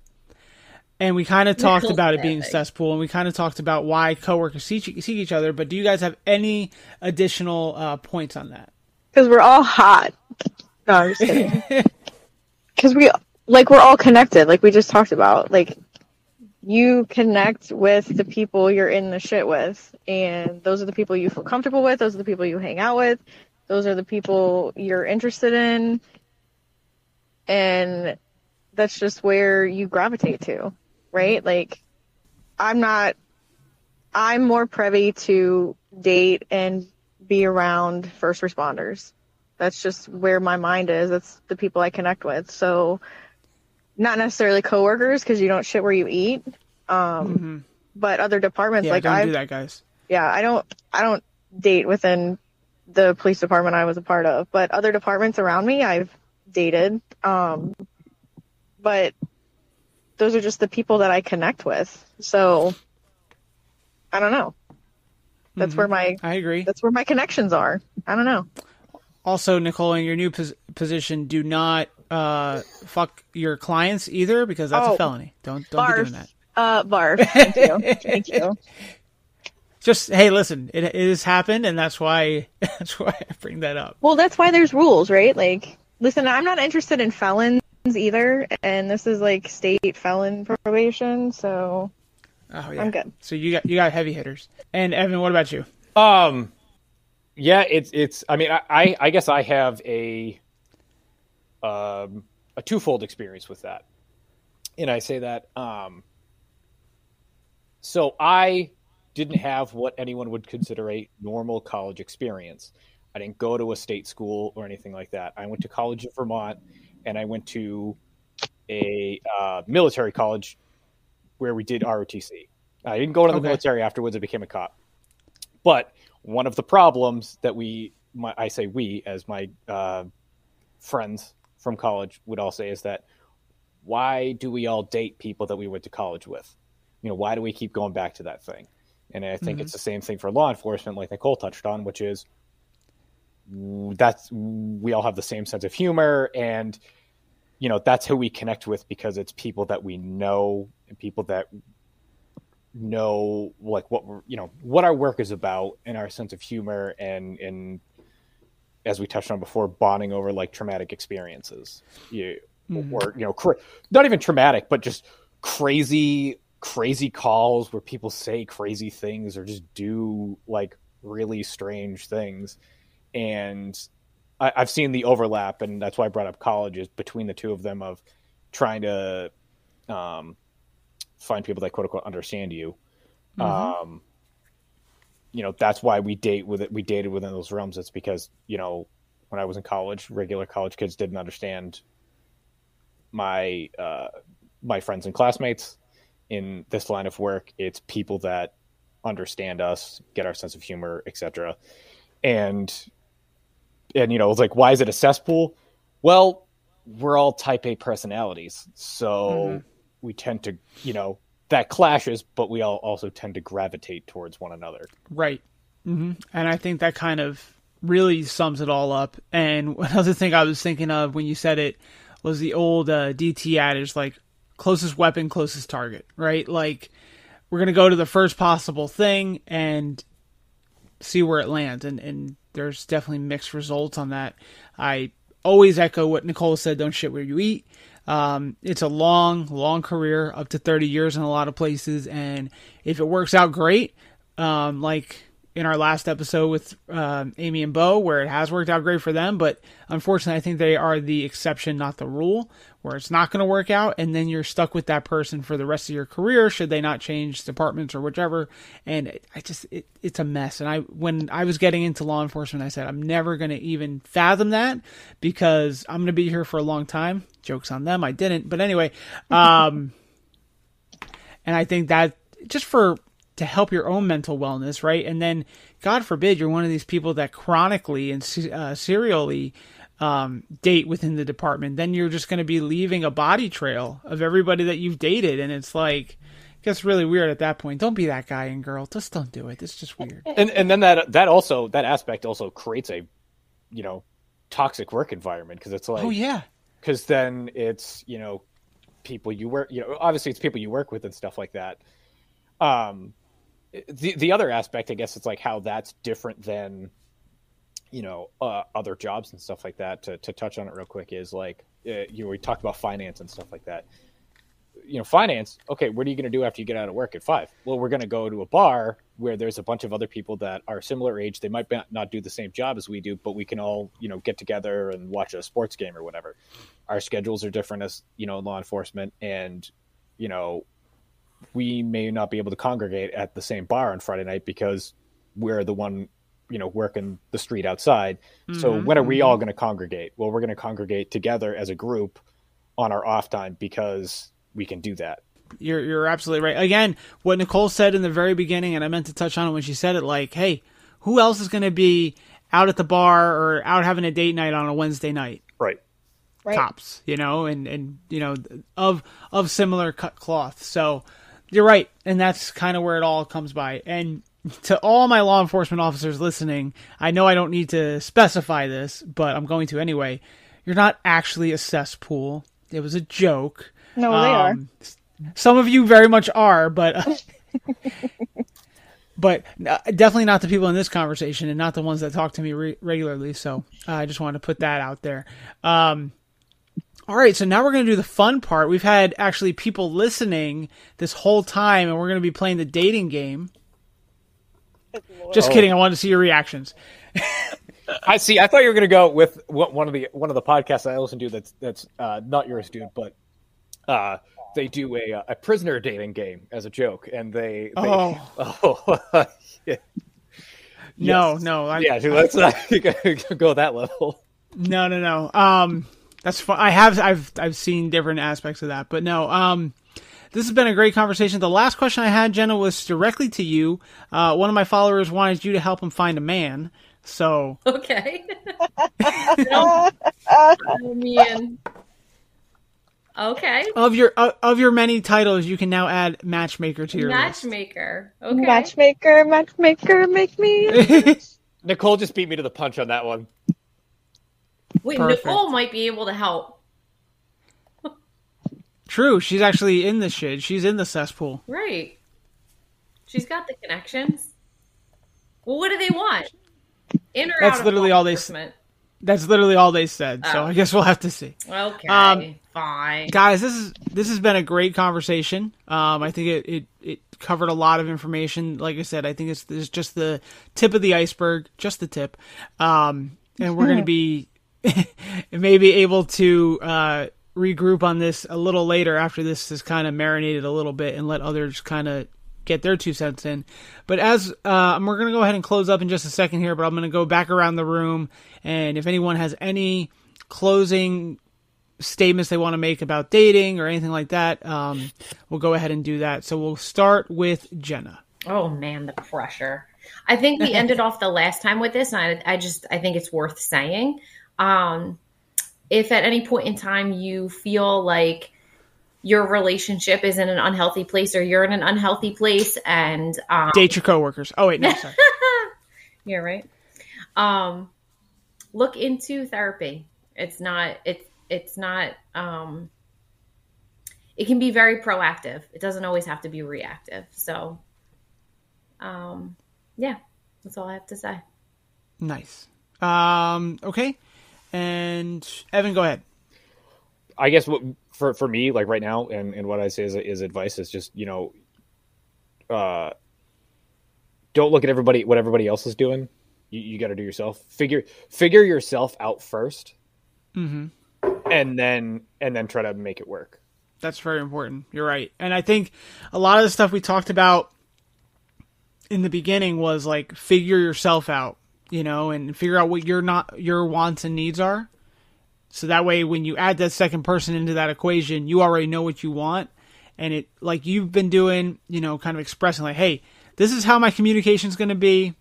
and we kind of talked about it being a cesspool, and we kind of talked about why coworkers see, see each other. But do you guys have any additional uh, points on that? Because we're all hot. No, I'm just kidding. Because we like we're all connected, like we just talked about. Like you connect with the people you're in the shit with, and those are the people you feel comfortable with. Those are the people you hang out with. Those are the people you're interested in, and that's just where you gravitate to, right? Like, I'm not. I'm more privy to date and be around first responders. That's just where my mind is. That's the people I connect with. So not necessarily coworkers because you don't shit where you eat. Um, mm-hmm. but other departments yeah, like I do that, guys. Yeah, I don't. I don't date within the police department I was a part of, but other departments around me I've dated. Um, but those are just the people that I connect with. So I don't know. That's mm-hmm. where my I agree. That's where my connections are. I don't know. Also, Nicole, in your new pos- position, do not uh, fuck your clients either because that's oh, a felony. Don't don't barf. be doing that. Uh, barf. Thank you. Thank you. Just hey, listen, it, it has happened, and that's why that's why I bring that up. Well, that's why there's rules, right? Like, listen, I'm not interested in felons either, and this is like state felon probation, so oh, yeah. I'm good. So you got you got heavy hitters. And Evan, what about you? Um, yeah, it's it's. I mean, I I guess I have a um a twofold experience with that, and I say that um. So I didn't have what anyone would consider a normal college experience. I didn't go to a state school or anything like that. I went to college in Vermont, and I went to a uh, military college where we did ROTC. I didn't go into the okay. military afterwards. I became a cop. But one of the problems that we, my, I say we, as my uh, friends from college would all say, is that why do we all date people that we went to college with? You know, why do we keep going back to that thing? And I think mm-hmm. it's the same thing for law enforcement, like Nicole touched on, which is that's we all have the same sense of humor and you know that's who we connect with because it's people that we know and people that know like what we're you know what our work is about and our sense of humor and and as we touched on before bonding over like traumatic experiences you mm-hmm. or you know cra- not even traumatic but just crazy crazy calls where people say crazy things or just do like really strange things and I, have seen the overlap and that's why i brought up colleges between the two of them of trying to um, find people that quote unquote understand you. Mm-hmm. Um, you know, that's why we date with it. We dated within those realms. It's because you know, when I was in college, regular college kids didn't understand my uh, my friends and classmates. In this line of work, it's people that understand us, get our sense of humor, etc. And and you know, it's like, why is it a cesspool? Well, we're all type A personalities, so. Mm-hmm we tend to, you know, that clashes, but we all also tend to gravitate towards one another. Right. Mm-hmm. And I think that kind of really sums it all up. And another thing I was thinking of when you said it was the old uh, DT adage, like closest weapon, closest target, right? Like we're gonna go to the first possible thing and see where it lands. And and there's definitely mixed results on that. I always echo what Nicole said: don't shit where you eat. Um, it's a long, long career, up to 30 years in a lot of places. And if it works out great, um, like in our last episode with uh, Amy and Bo, where it has worked out great for them, but unfortunately, I think they are the exception, not the rule, where it's not going to work out, and then you're stuck with that person for the rest of your career should they not change departments or whichever. And I just, it, it's a mess. And I, when I was getting into law enforcement, I said I'm never going to even fathom that because I'm going to be here for a long time. Jokes on them, I didn't, but anyway, um, and I think that just for to help your own mental wellness, right? And then, God forbid, you're one of these people that chronically and uh, serially um, date within the department. Then you're just going to be leaving a body trail of everybody that you've dated, and it's like, it gets really weird at that point. Don't be that guy and girl. Just don't do it. It's just weird. and and then that that also that aspect also creates a you know toxic work environment because it's like oh yeah, because then it's you know people you work you know obviously it's people you work with and stuff like that um the the other aspect i guess it's like how that's different than you know uh, other jobs and stuff like that to, to touch on it real quick is like uh, you know we talked about finance and stuff like that. You know finance okay what are you going to do after you get out of work at five? Well we're going to go to a bar where there's a bunch of other people that are similar age. They might not do the same job as we do but we can all you know get together and watch a sports game or whatever. Our schedules are different as you know law enforcement and you know we may not be able to congregate at the same bar on friday night because we're the one you know working the street outside mm-hmm. so when are we all going to congregate well we're going to congregate together as a group on our off time because we can do that you're you're absolutely right. Again, what Nicole said in the very beginning, and I meant to touch on it when she said it. Like, hey, who else is going to be out at the bar or out having a date night on a Wednesday night? Right. Right. Cops, you know, and and you know of of similar cut cloth. So you're right, and that's kind of where it all comes by. And to all my law enforcement officers listening, I know I don't need to specify this, but I'm going to anyway. You're not actually a cesspool. It was a joke. No, they um, are. Some of you very much are, but uh, but uh, definitely not the people in this conversation, and not the ones that talk to me re- regularly. So uh, I just wanted to put that out there. Um, all right, so now we're going to do the fun part. We've had actually people listening this whole time, and we're going to be playing the dating game. Just kidding. I wanted to see your reactions. I see. I thought you were going to go with one of the one of the podcasts I listen to that's that's uh, not yours, dude, but uh, they do a a prisoner dating game as a joke, and they, they oh oh yeah. no yes. no I, yeah let's not go that level. No no no um that's fun. I have I've I've seen different aspects of that, but no um. This has been a great conversation. The last question I had, Jenna, was directly to you. Uh, one of my followers wanted you to help him find a man. So okay. man. Okay. Of your uh, of your many titles, you can now add matchmaker to your matchmaker. List. Okay. Matchmaker, matchmaker, make me. Nicole just beat me to the punch on that one. Wait, Perfect. Nicole might be able to help. True, she's actually in the shit. She's in the cesspool. Right. She's got the connections. Well, what do they want? In or That's literally all they. said. That's literally all they said. Oh. So I guess we'll have to see. Okay, um, fine. Guys, this is this has been a great conversation. Um, I think it, it it covered a lot of information. Like I said, I think it's, it's just the tip of the iceberg, just the tip. Um, and we're going to be maybe able to uh, regroup on this a little later after this has kind of marinated a little bit and let others kind of get their two cents in. But as uh, we're going to go ahead and close up in just a second here, but I'm going to go back around the room, and if anyone has any closing statements they want to make about dating or anything like that, um, we'll go ahead and do that. So we'll start with Jenna. Oh man, the pressure. I think we ended off the last time with this, and I, I just I think it's worth saying. Um, if at any point in time you feel like your relationship is in an unhealthy place or you're in an unhealthy place and um, date your coworkers. Oh wait, no, sorry. yeah, right. Um, look into therapy. It's not. It's it's not. Um, it can be very proactive. It doesn't always have to be reactive. So, um, yeah, that's all I have to say. Nice. Um, okay, and Evan, go ahead. I guess what for for me, like right now, and, and what I say is, is advice is just you know, uh, don't look at everybody what everybody else is doing. You, you got to do yourself. Figure figure yourself out 1st mm-hmm. and then and then try to make it work. That's very important. You're right, and I think a lot of the stuff we talked about in the beginning was like figure yourself out, you know, and figure out what your not your wants and needs are so that way, when you add that second person into that equation, you already know what you want. And it, like you've been doing, you know, kind of expressing, like, hey, this is how my communication is going to be.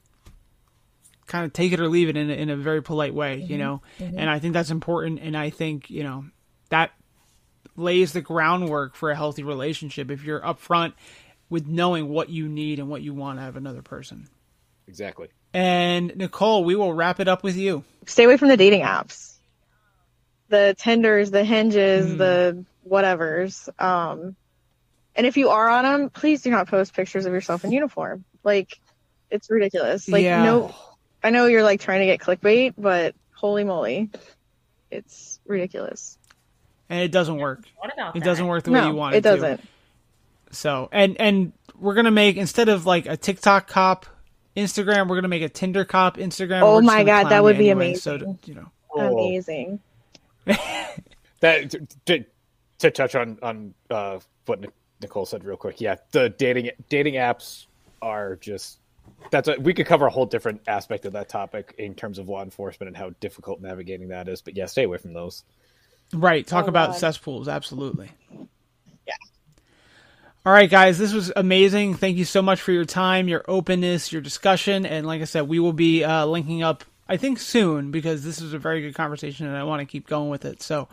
Kind of take it or leave it in a, in a very polite way, mm-hmm. you know? Mm-hmm. And I think that's important. And I think, you know, that lays the groundwork for a healthy relationship. If you're upfront with knowing what you need and what you want out of another person. Exactly. And Nicole, we will wrap it up with you. Stay away from the dating apps, the Tinders, the Hinges, mm. the whatevers. Um, and if you are on them, please do not post pictures of yourself in uniform. Like, it's ridiculous. Like, yeah. no, I know you're like trying to get clickbait, but holy moly, it's ridiculous. And it doesn't work. What about it? That? Doesn't work the way no, you want it, it doesn't. To. So, and and we're gonna make instead of like a TikTok cop Instagram, we're gonna make a Tinder cop Instagram. Oh my god, that would be anyway, amazing. So to, you know, amazing. that to, to touch on on uh, what Nicole said real quick. Yeah, the dating dating apps are just that's a, we could cover a whole different aspect of that topic in terms of law enforcement and how difficult navigating that is. But yeah, stay away from those. Right. Talk oh, about God. cesspools. Absolutely. Yeah. All right, guys, this was amazing. Thank you so much for your time, your openness, your discussion, and like I said, we will be uh, linking up. I think soon because this is a very good conversation, and I want to keep going with it. So,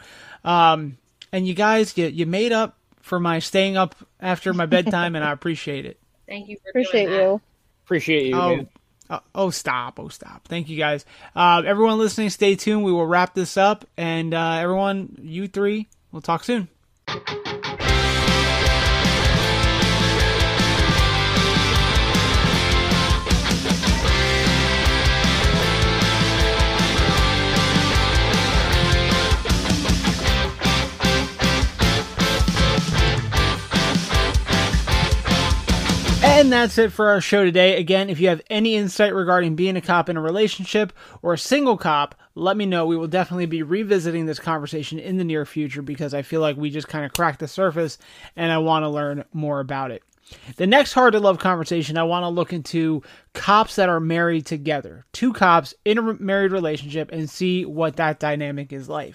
um, and you guys, you you made up for my staying up after my bedtime, and I appreciate it. Thank you. appreciate you. Appreciate you. Oh, uh, oh, stop! Oh, stop! Thank you, guys. Uh, everyone listening, stay tuned. We will wrap this up, and uh, everyone, you three, we'll talk soon. And that's it for our show today. Again, if you have any insight regarding being a cop in a relationship or a single cop, let me know. We will definitely be revisiting this conversation in the near future because I feel like we just kind of cracked the surface and I want to learn more about it. The next hard to love conversation, I want to look into cops that are married together. Two cops in a married relationship and see what that dynamic is like.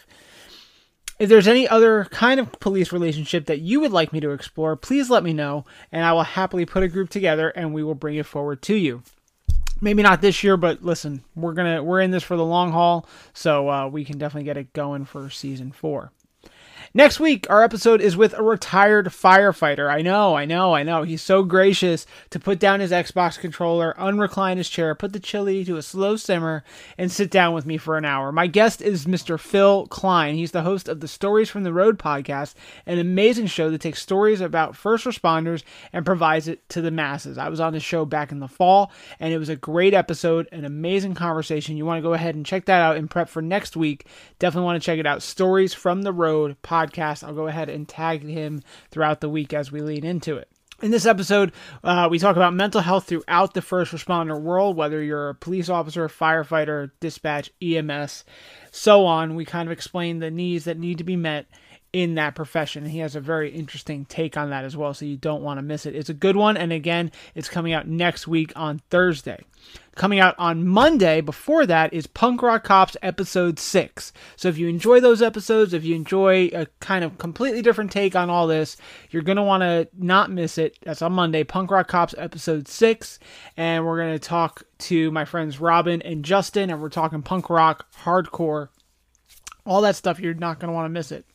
If there's any other kind of police relationship that you would like me to explore, please let me know, and I will happily put a group together and we will bring it forward to you. Maybe not this year, but listen, we're gonna we're in this for the long haul, so uh, we can definitely get it going for season four. Next week, our episode is with a retired firefighter. I know, I know, I know. He's so gracious to put down his Xbox controller, unrecline his chair, put the chili to a slow simmer, and sit down with me for an hour. My guest is Mr. Phil Klein. He's the host of the Stories from the Road podcast, an amazing show that takes stories about first responders and provides it to the masses. I was on the show back in the fall, and it was a great episode, an amazing conversation. You want to go ahead and check that out and prep for next week. Definitely want to check it out. Stories from the Road podcast podcast. I'll go ahead and tag him throughout the week as we lean into it. In this episode, uh, we talk about mental health throughout the first responder world, whether you're a police officer, firefighter, dispatch, EMS, so on. We kind of explain the needs that need to be met in that profession. And he has a very interesting take on that as well, so you don't want to miss it. It's a good one, and again, it's coming out next week on Thursday. Coming out on Monday before that is Punk Rock Cops episode 6. So if you enjoy those episodes, if you enjoy a kind of completely different take on all this, you're going to want to not miss it. That's on Monday, Punk Rock Cops episode 6. And we're going to talk to my friends Robin and Justin, and we're talking punk rock, hardcore, all that stuff. You're not going to want to miss it.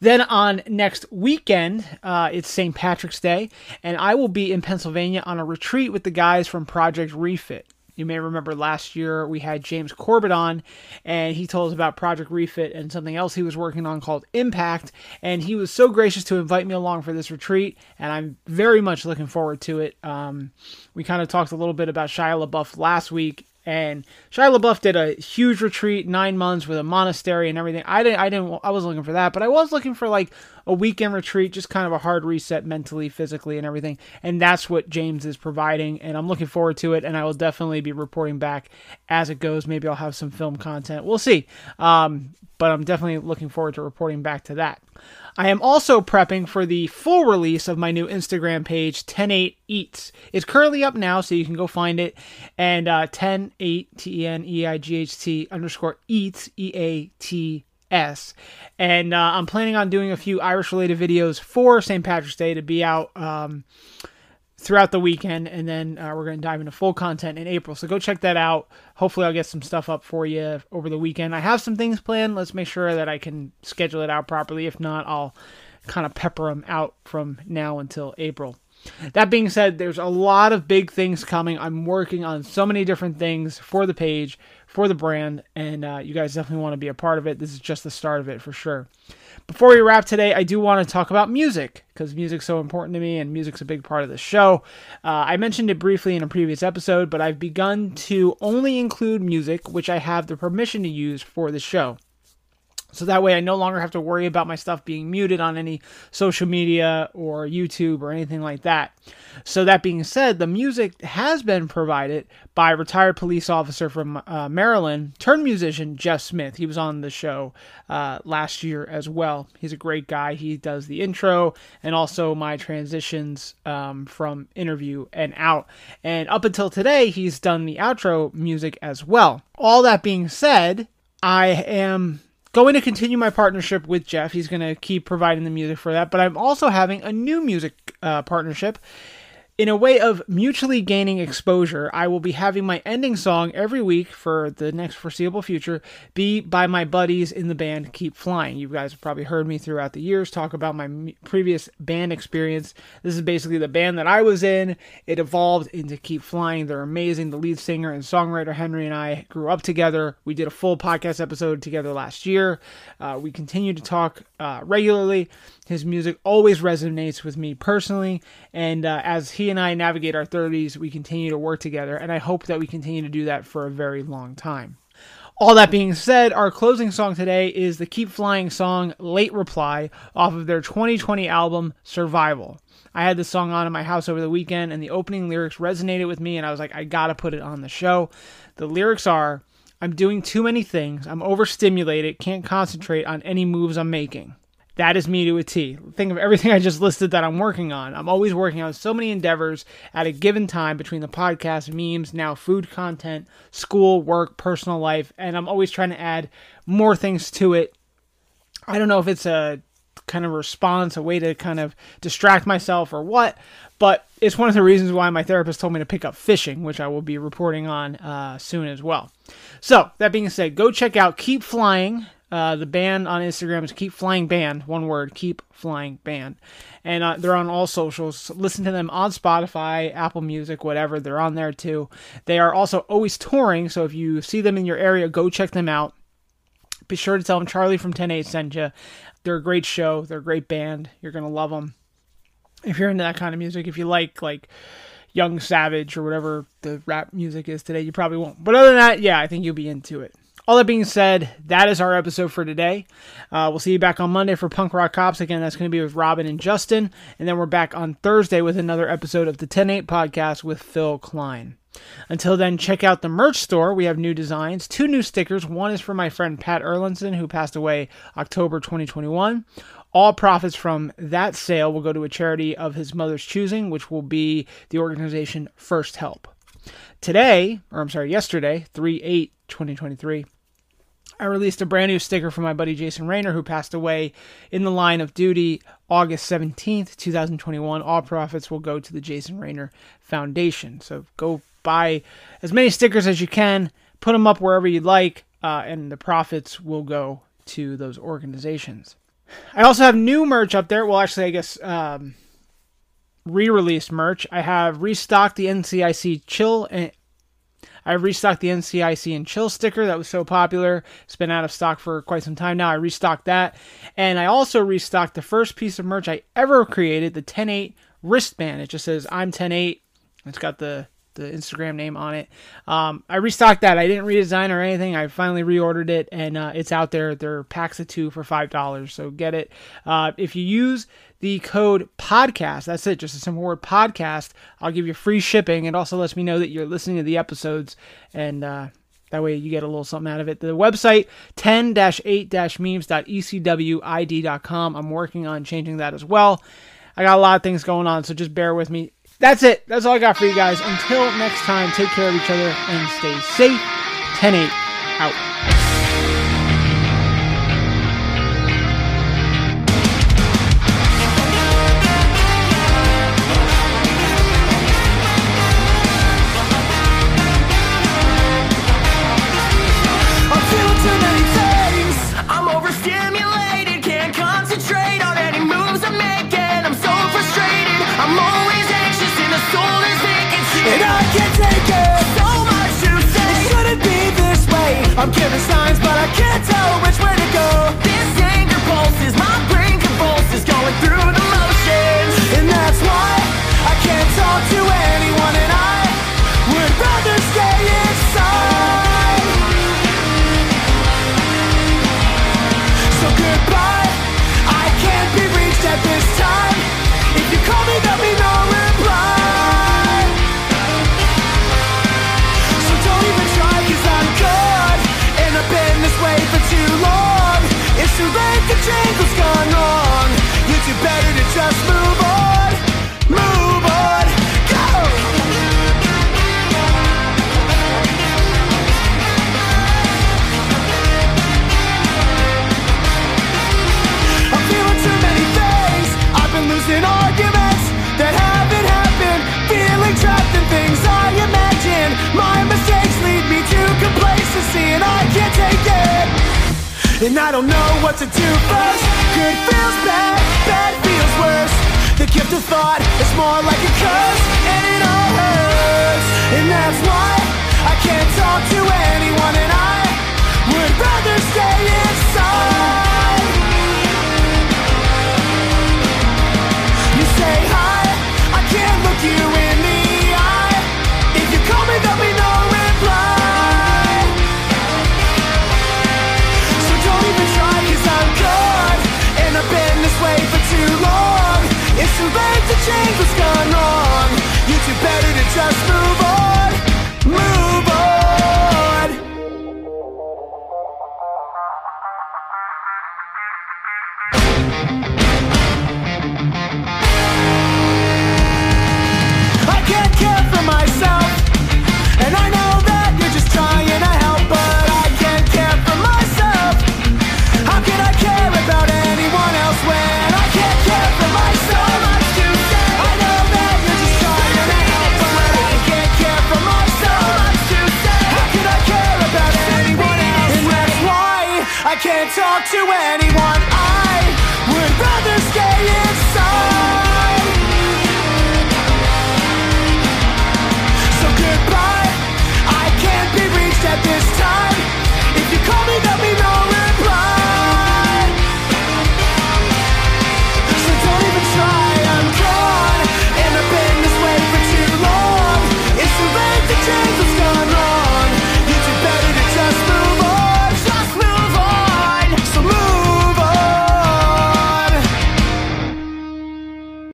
Then on next weekend, uh, it's St. Patrick's Day, and I will be in Pennsylvania on a retreat with the guys from Project Refit. You may remember last year we had James Corbett on, and he told us about Project Refit and something else he was working on called Impact. And he was so gracious to invite me along for this retreat, and I'm very much looking forward to it. Um, we kind of talked a little bit about Shia LaBeouf last week, and Shia LaBeouf did a huge retreat, nine months with a monastery and everything. I didn't, I didn't, I wasn't looking for that, but I was looking for like a weekend retreat, just kind of a hard reset mentally, physically, and everything. And that's what James is providing, and I'm looking forward to it. And I will definitely be reporting back as it goes. Maybe I'll have some film content. We'll see. Um, but I'm definitely looking forward to reporting back to that. I am also prepping for the full release of my new Instagram page, 108 Eats. It's currently up now, so you can go find it. And uh, 108 T E N E I G H T underscore Eats, E A T S. And uh, I'm planning on doing a few Irish related videos for St. Patrick's Day to be out. Um, throughout the weekend, and then uh, we're going to dive into full content in April. So go check that out. Hopefully, I'll get some stuff up for you over the weekend. I have some things planned. Let's make sure that I can schedule it out properly. If not, I'll kind of pepper them out from now until April. That being said, there's a lot of big things coming. I'm working on so many different things for the page, for the brand, and uh, you guys definitely want to be a part of it. This is just the start of it for sure. Before we wrap today, I do want to talk about music because music's so important to me and music's a big part of the show. Uh, I mentioned it briefly in a previous episode, but I've begun to only include music which I have the permission to use for the show. So that way I no longer have to worry about my stuff being muted on any social media or YouTube or anything like that. So that being said, the music has been provided by retired police officer from uh, Maryland, turned musician Jeff Smith. He was on the show uh, last year as well. He's a great guy. He does the intro and also my transitions um, from interview and out. And up until today, he's done the outro music as well. All that being said, I am going to continue my partnership with Jeff. He's going to keep providing the music for that. But I'm also having a new music uh, partnership in a way of mutually gaining exposure, I will be having my ending song every week for the next foreseeable future be by my buddies in the band Keep Flying. You guys have probably heard me throughout the years talk about my previous band experience. This is basically the band that I was in. It evolved into Keep Flying. They're amazing. The lead singer and songwriter Henry and I grew up together. We did a full podcast episode together last year. Uh, we continue to talk uh, regularly. His music always resonates with me personally, and uh, as he and I navigate our 30s, we continue to work together, and I hope that we continue to do that for a very long time. All that being said, our closing song today is the Keep Flying song Late Reply off of their 2020 album Survival. I had this song on in my house over the weekend, and the opening lyrics resonated with me, and I was like, I gotta put it on the show. The lyrics are I'm doing too many things, I'm overstimulated, can't concentrate on any moves I'm making. That is me to a T. Think of everything I just listed that I'm working on. I'm always working on so many endeavors at a given time between the podcast, memes, now food content, school, work, personal life, and I'm always trying to add more things to it. I don't know if it's a kind of response, a way to kind of distract myself or what, but it's one of the reasons why my therapist told me to pick up fishing, which I will be reporting on uh, soon as well. So, that being said, go check out Keep Flying uh, the band on Instagram is Keep Flying Band, one word, Keep Flying Band. And uh, they're on all socials. Listen to them on Spotify, Apple Music, whatever. They're on there too. They are also always touring, so if you see them in your area, go check them out. Be sure to tell them Charlie from 108 sent you. They're a great show. They're a great band. You're going to love them. If you're into that kind of music, if you like, like, Young Savage or whatever the rap music is today, you probably won't. But other than that, yeah, I think you'll be into it. All that being said, that is our episode for today. Uh, we'll see you back on Monday for Punk Rock Cops. Again, that's going to be with Robin and Justin. And then we're back on Thursday with another episode of the 108 podcast with Phil Klein. Until then, check out the merch store. We have new designs, two new stickers. One is for my friend Pat Erlinson, who passed away October 2021. All profits from that sale will go to a charity of his mother's choosing, which will be the organization First Help. Today, or I'm sorry, yesterday, 3 8 2023, I released a brand new sticker for my buddy Jason Rayner, who passed away in the line of duty August 17th, 2021. All profits will go to the Jason Rayner Foundation. So go buy as many stickers as you can, put them up wherever you'd like, uh, and the profits will go to those organizations. I also have new merch up there. Well, actually, I guess um, re released merch. I have restocked the NCIC Chill and I restocked the NCIC and Chill sticker that was so popular. It's been out of stock for quite some time now. I restocked that. And I also restocked the first piece of merch I ever created, the 10-8 wristband. It just says I'm 10-8. It's got the the Instagram name on it. Um, I restocked that. I didn't redesign or anything. I finally reordered it, and uh, it's out there. They're packs of two for five dollars. So get it. Uh, if you use the code podcast. That's it, just a simple word podcast. I'll give you free shipping. It also lets me know that you're listening to the episodes, and uh, that way you get a little something out of it. The website 10-8-memes.ecwid.com. I'm working on changing that as well. I got a lot of things going on, so just bear with me. That's it. That's all I got for you guys. Until next time, take care of each other and stay safe. 10-8 out.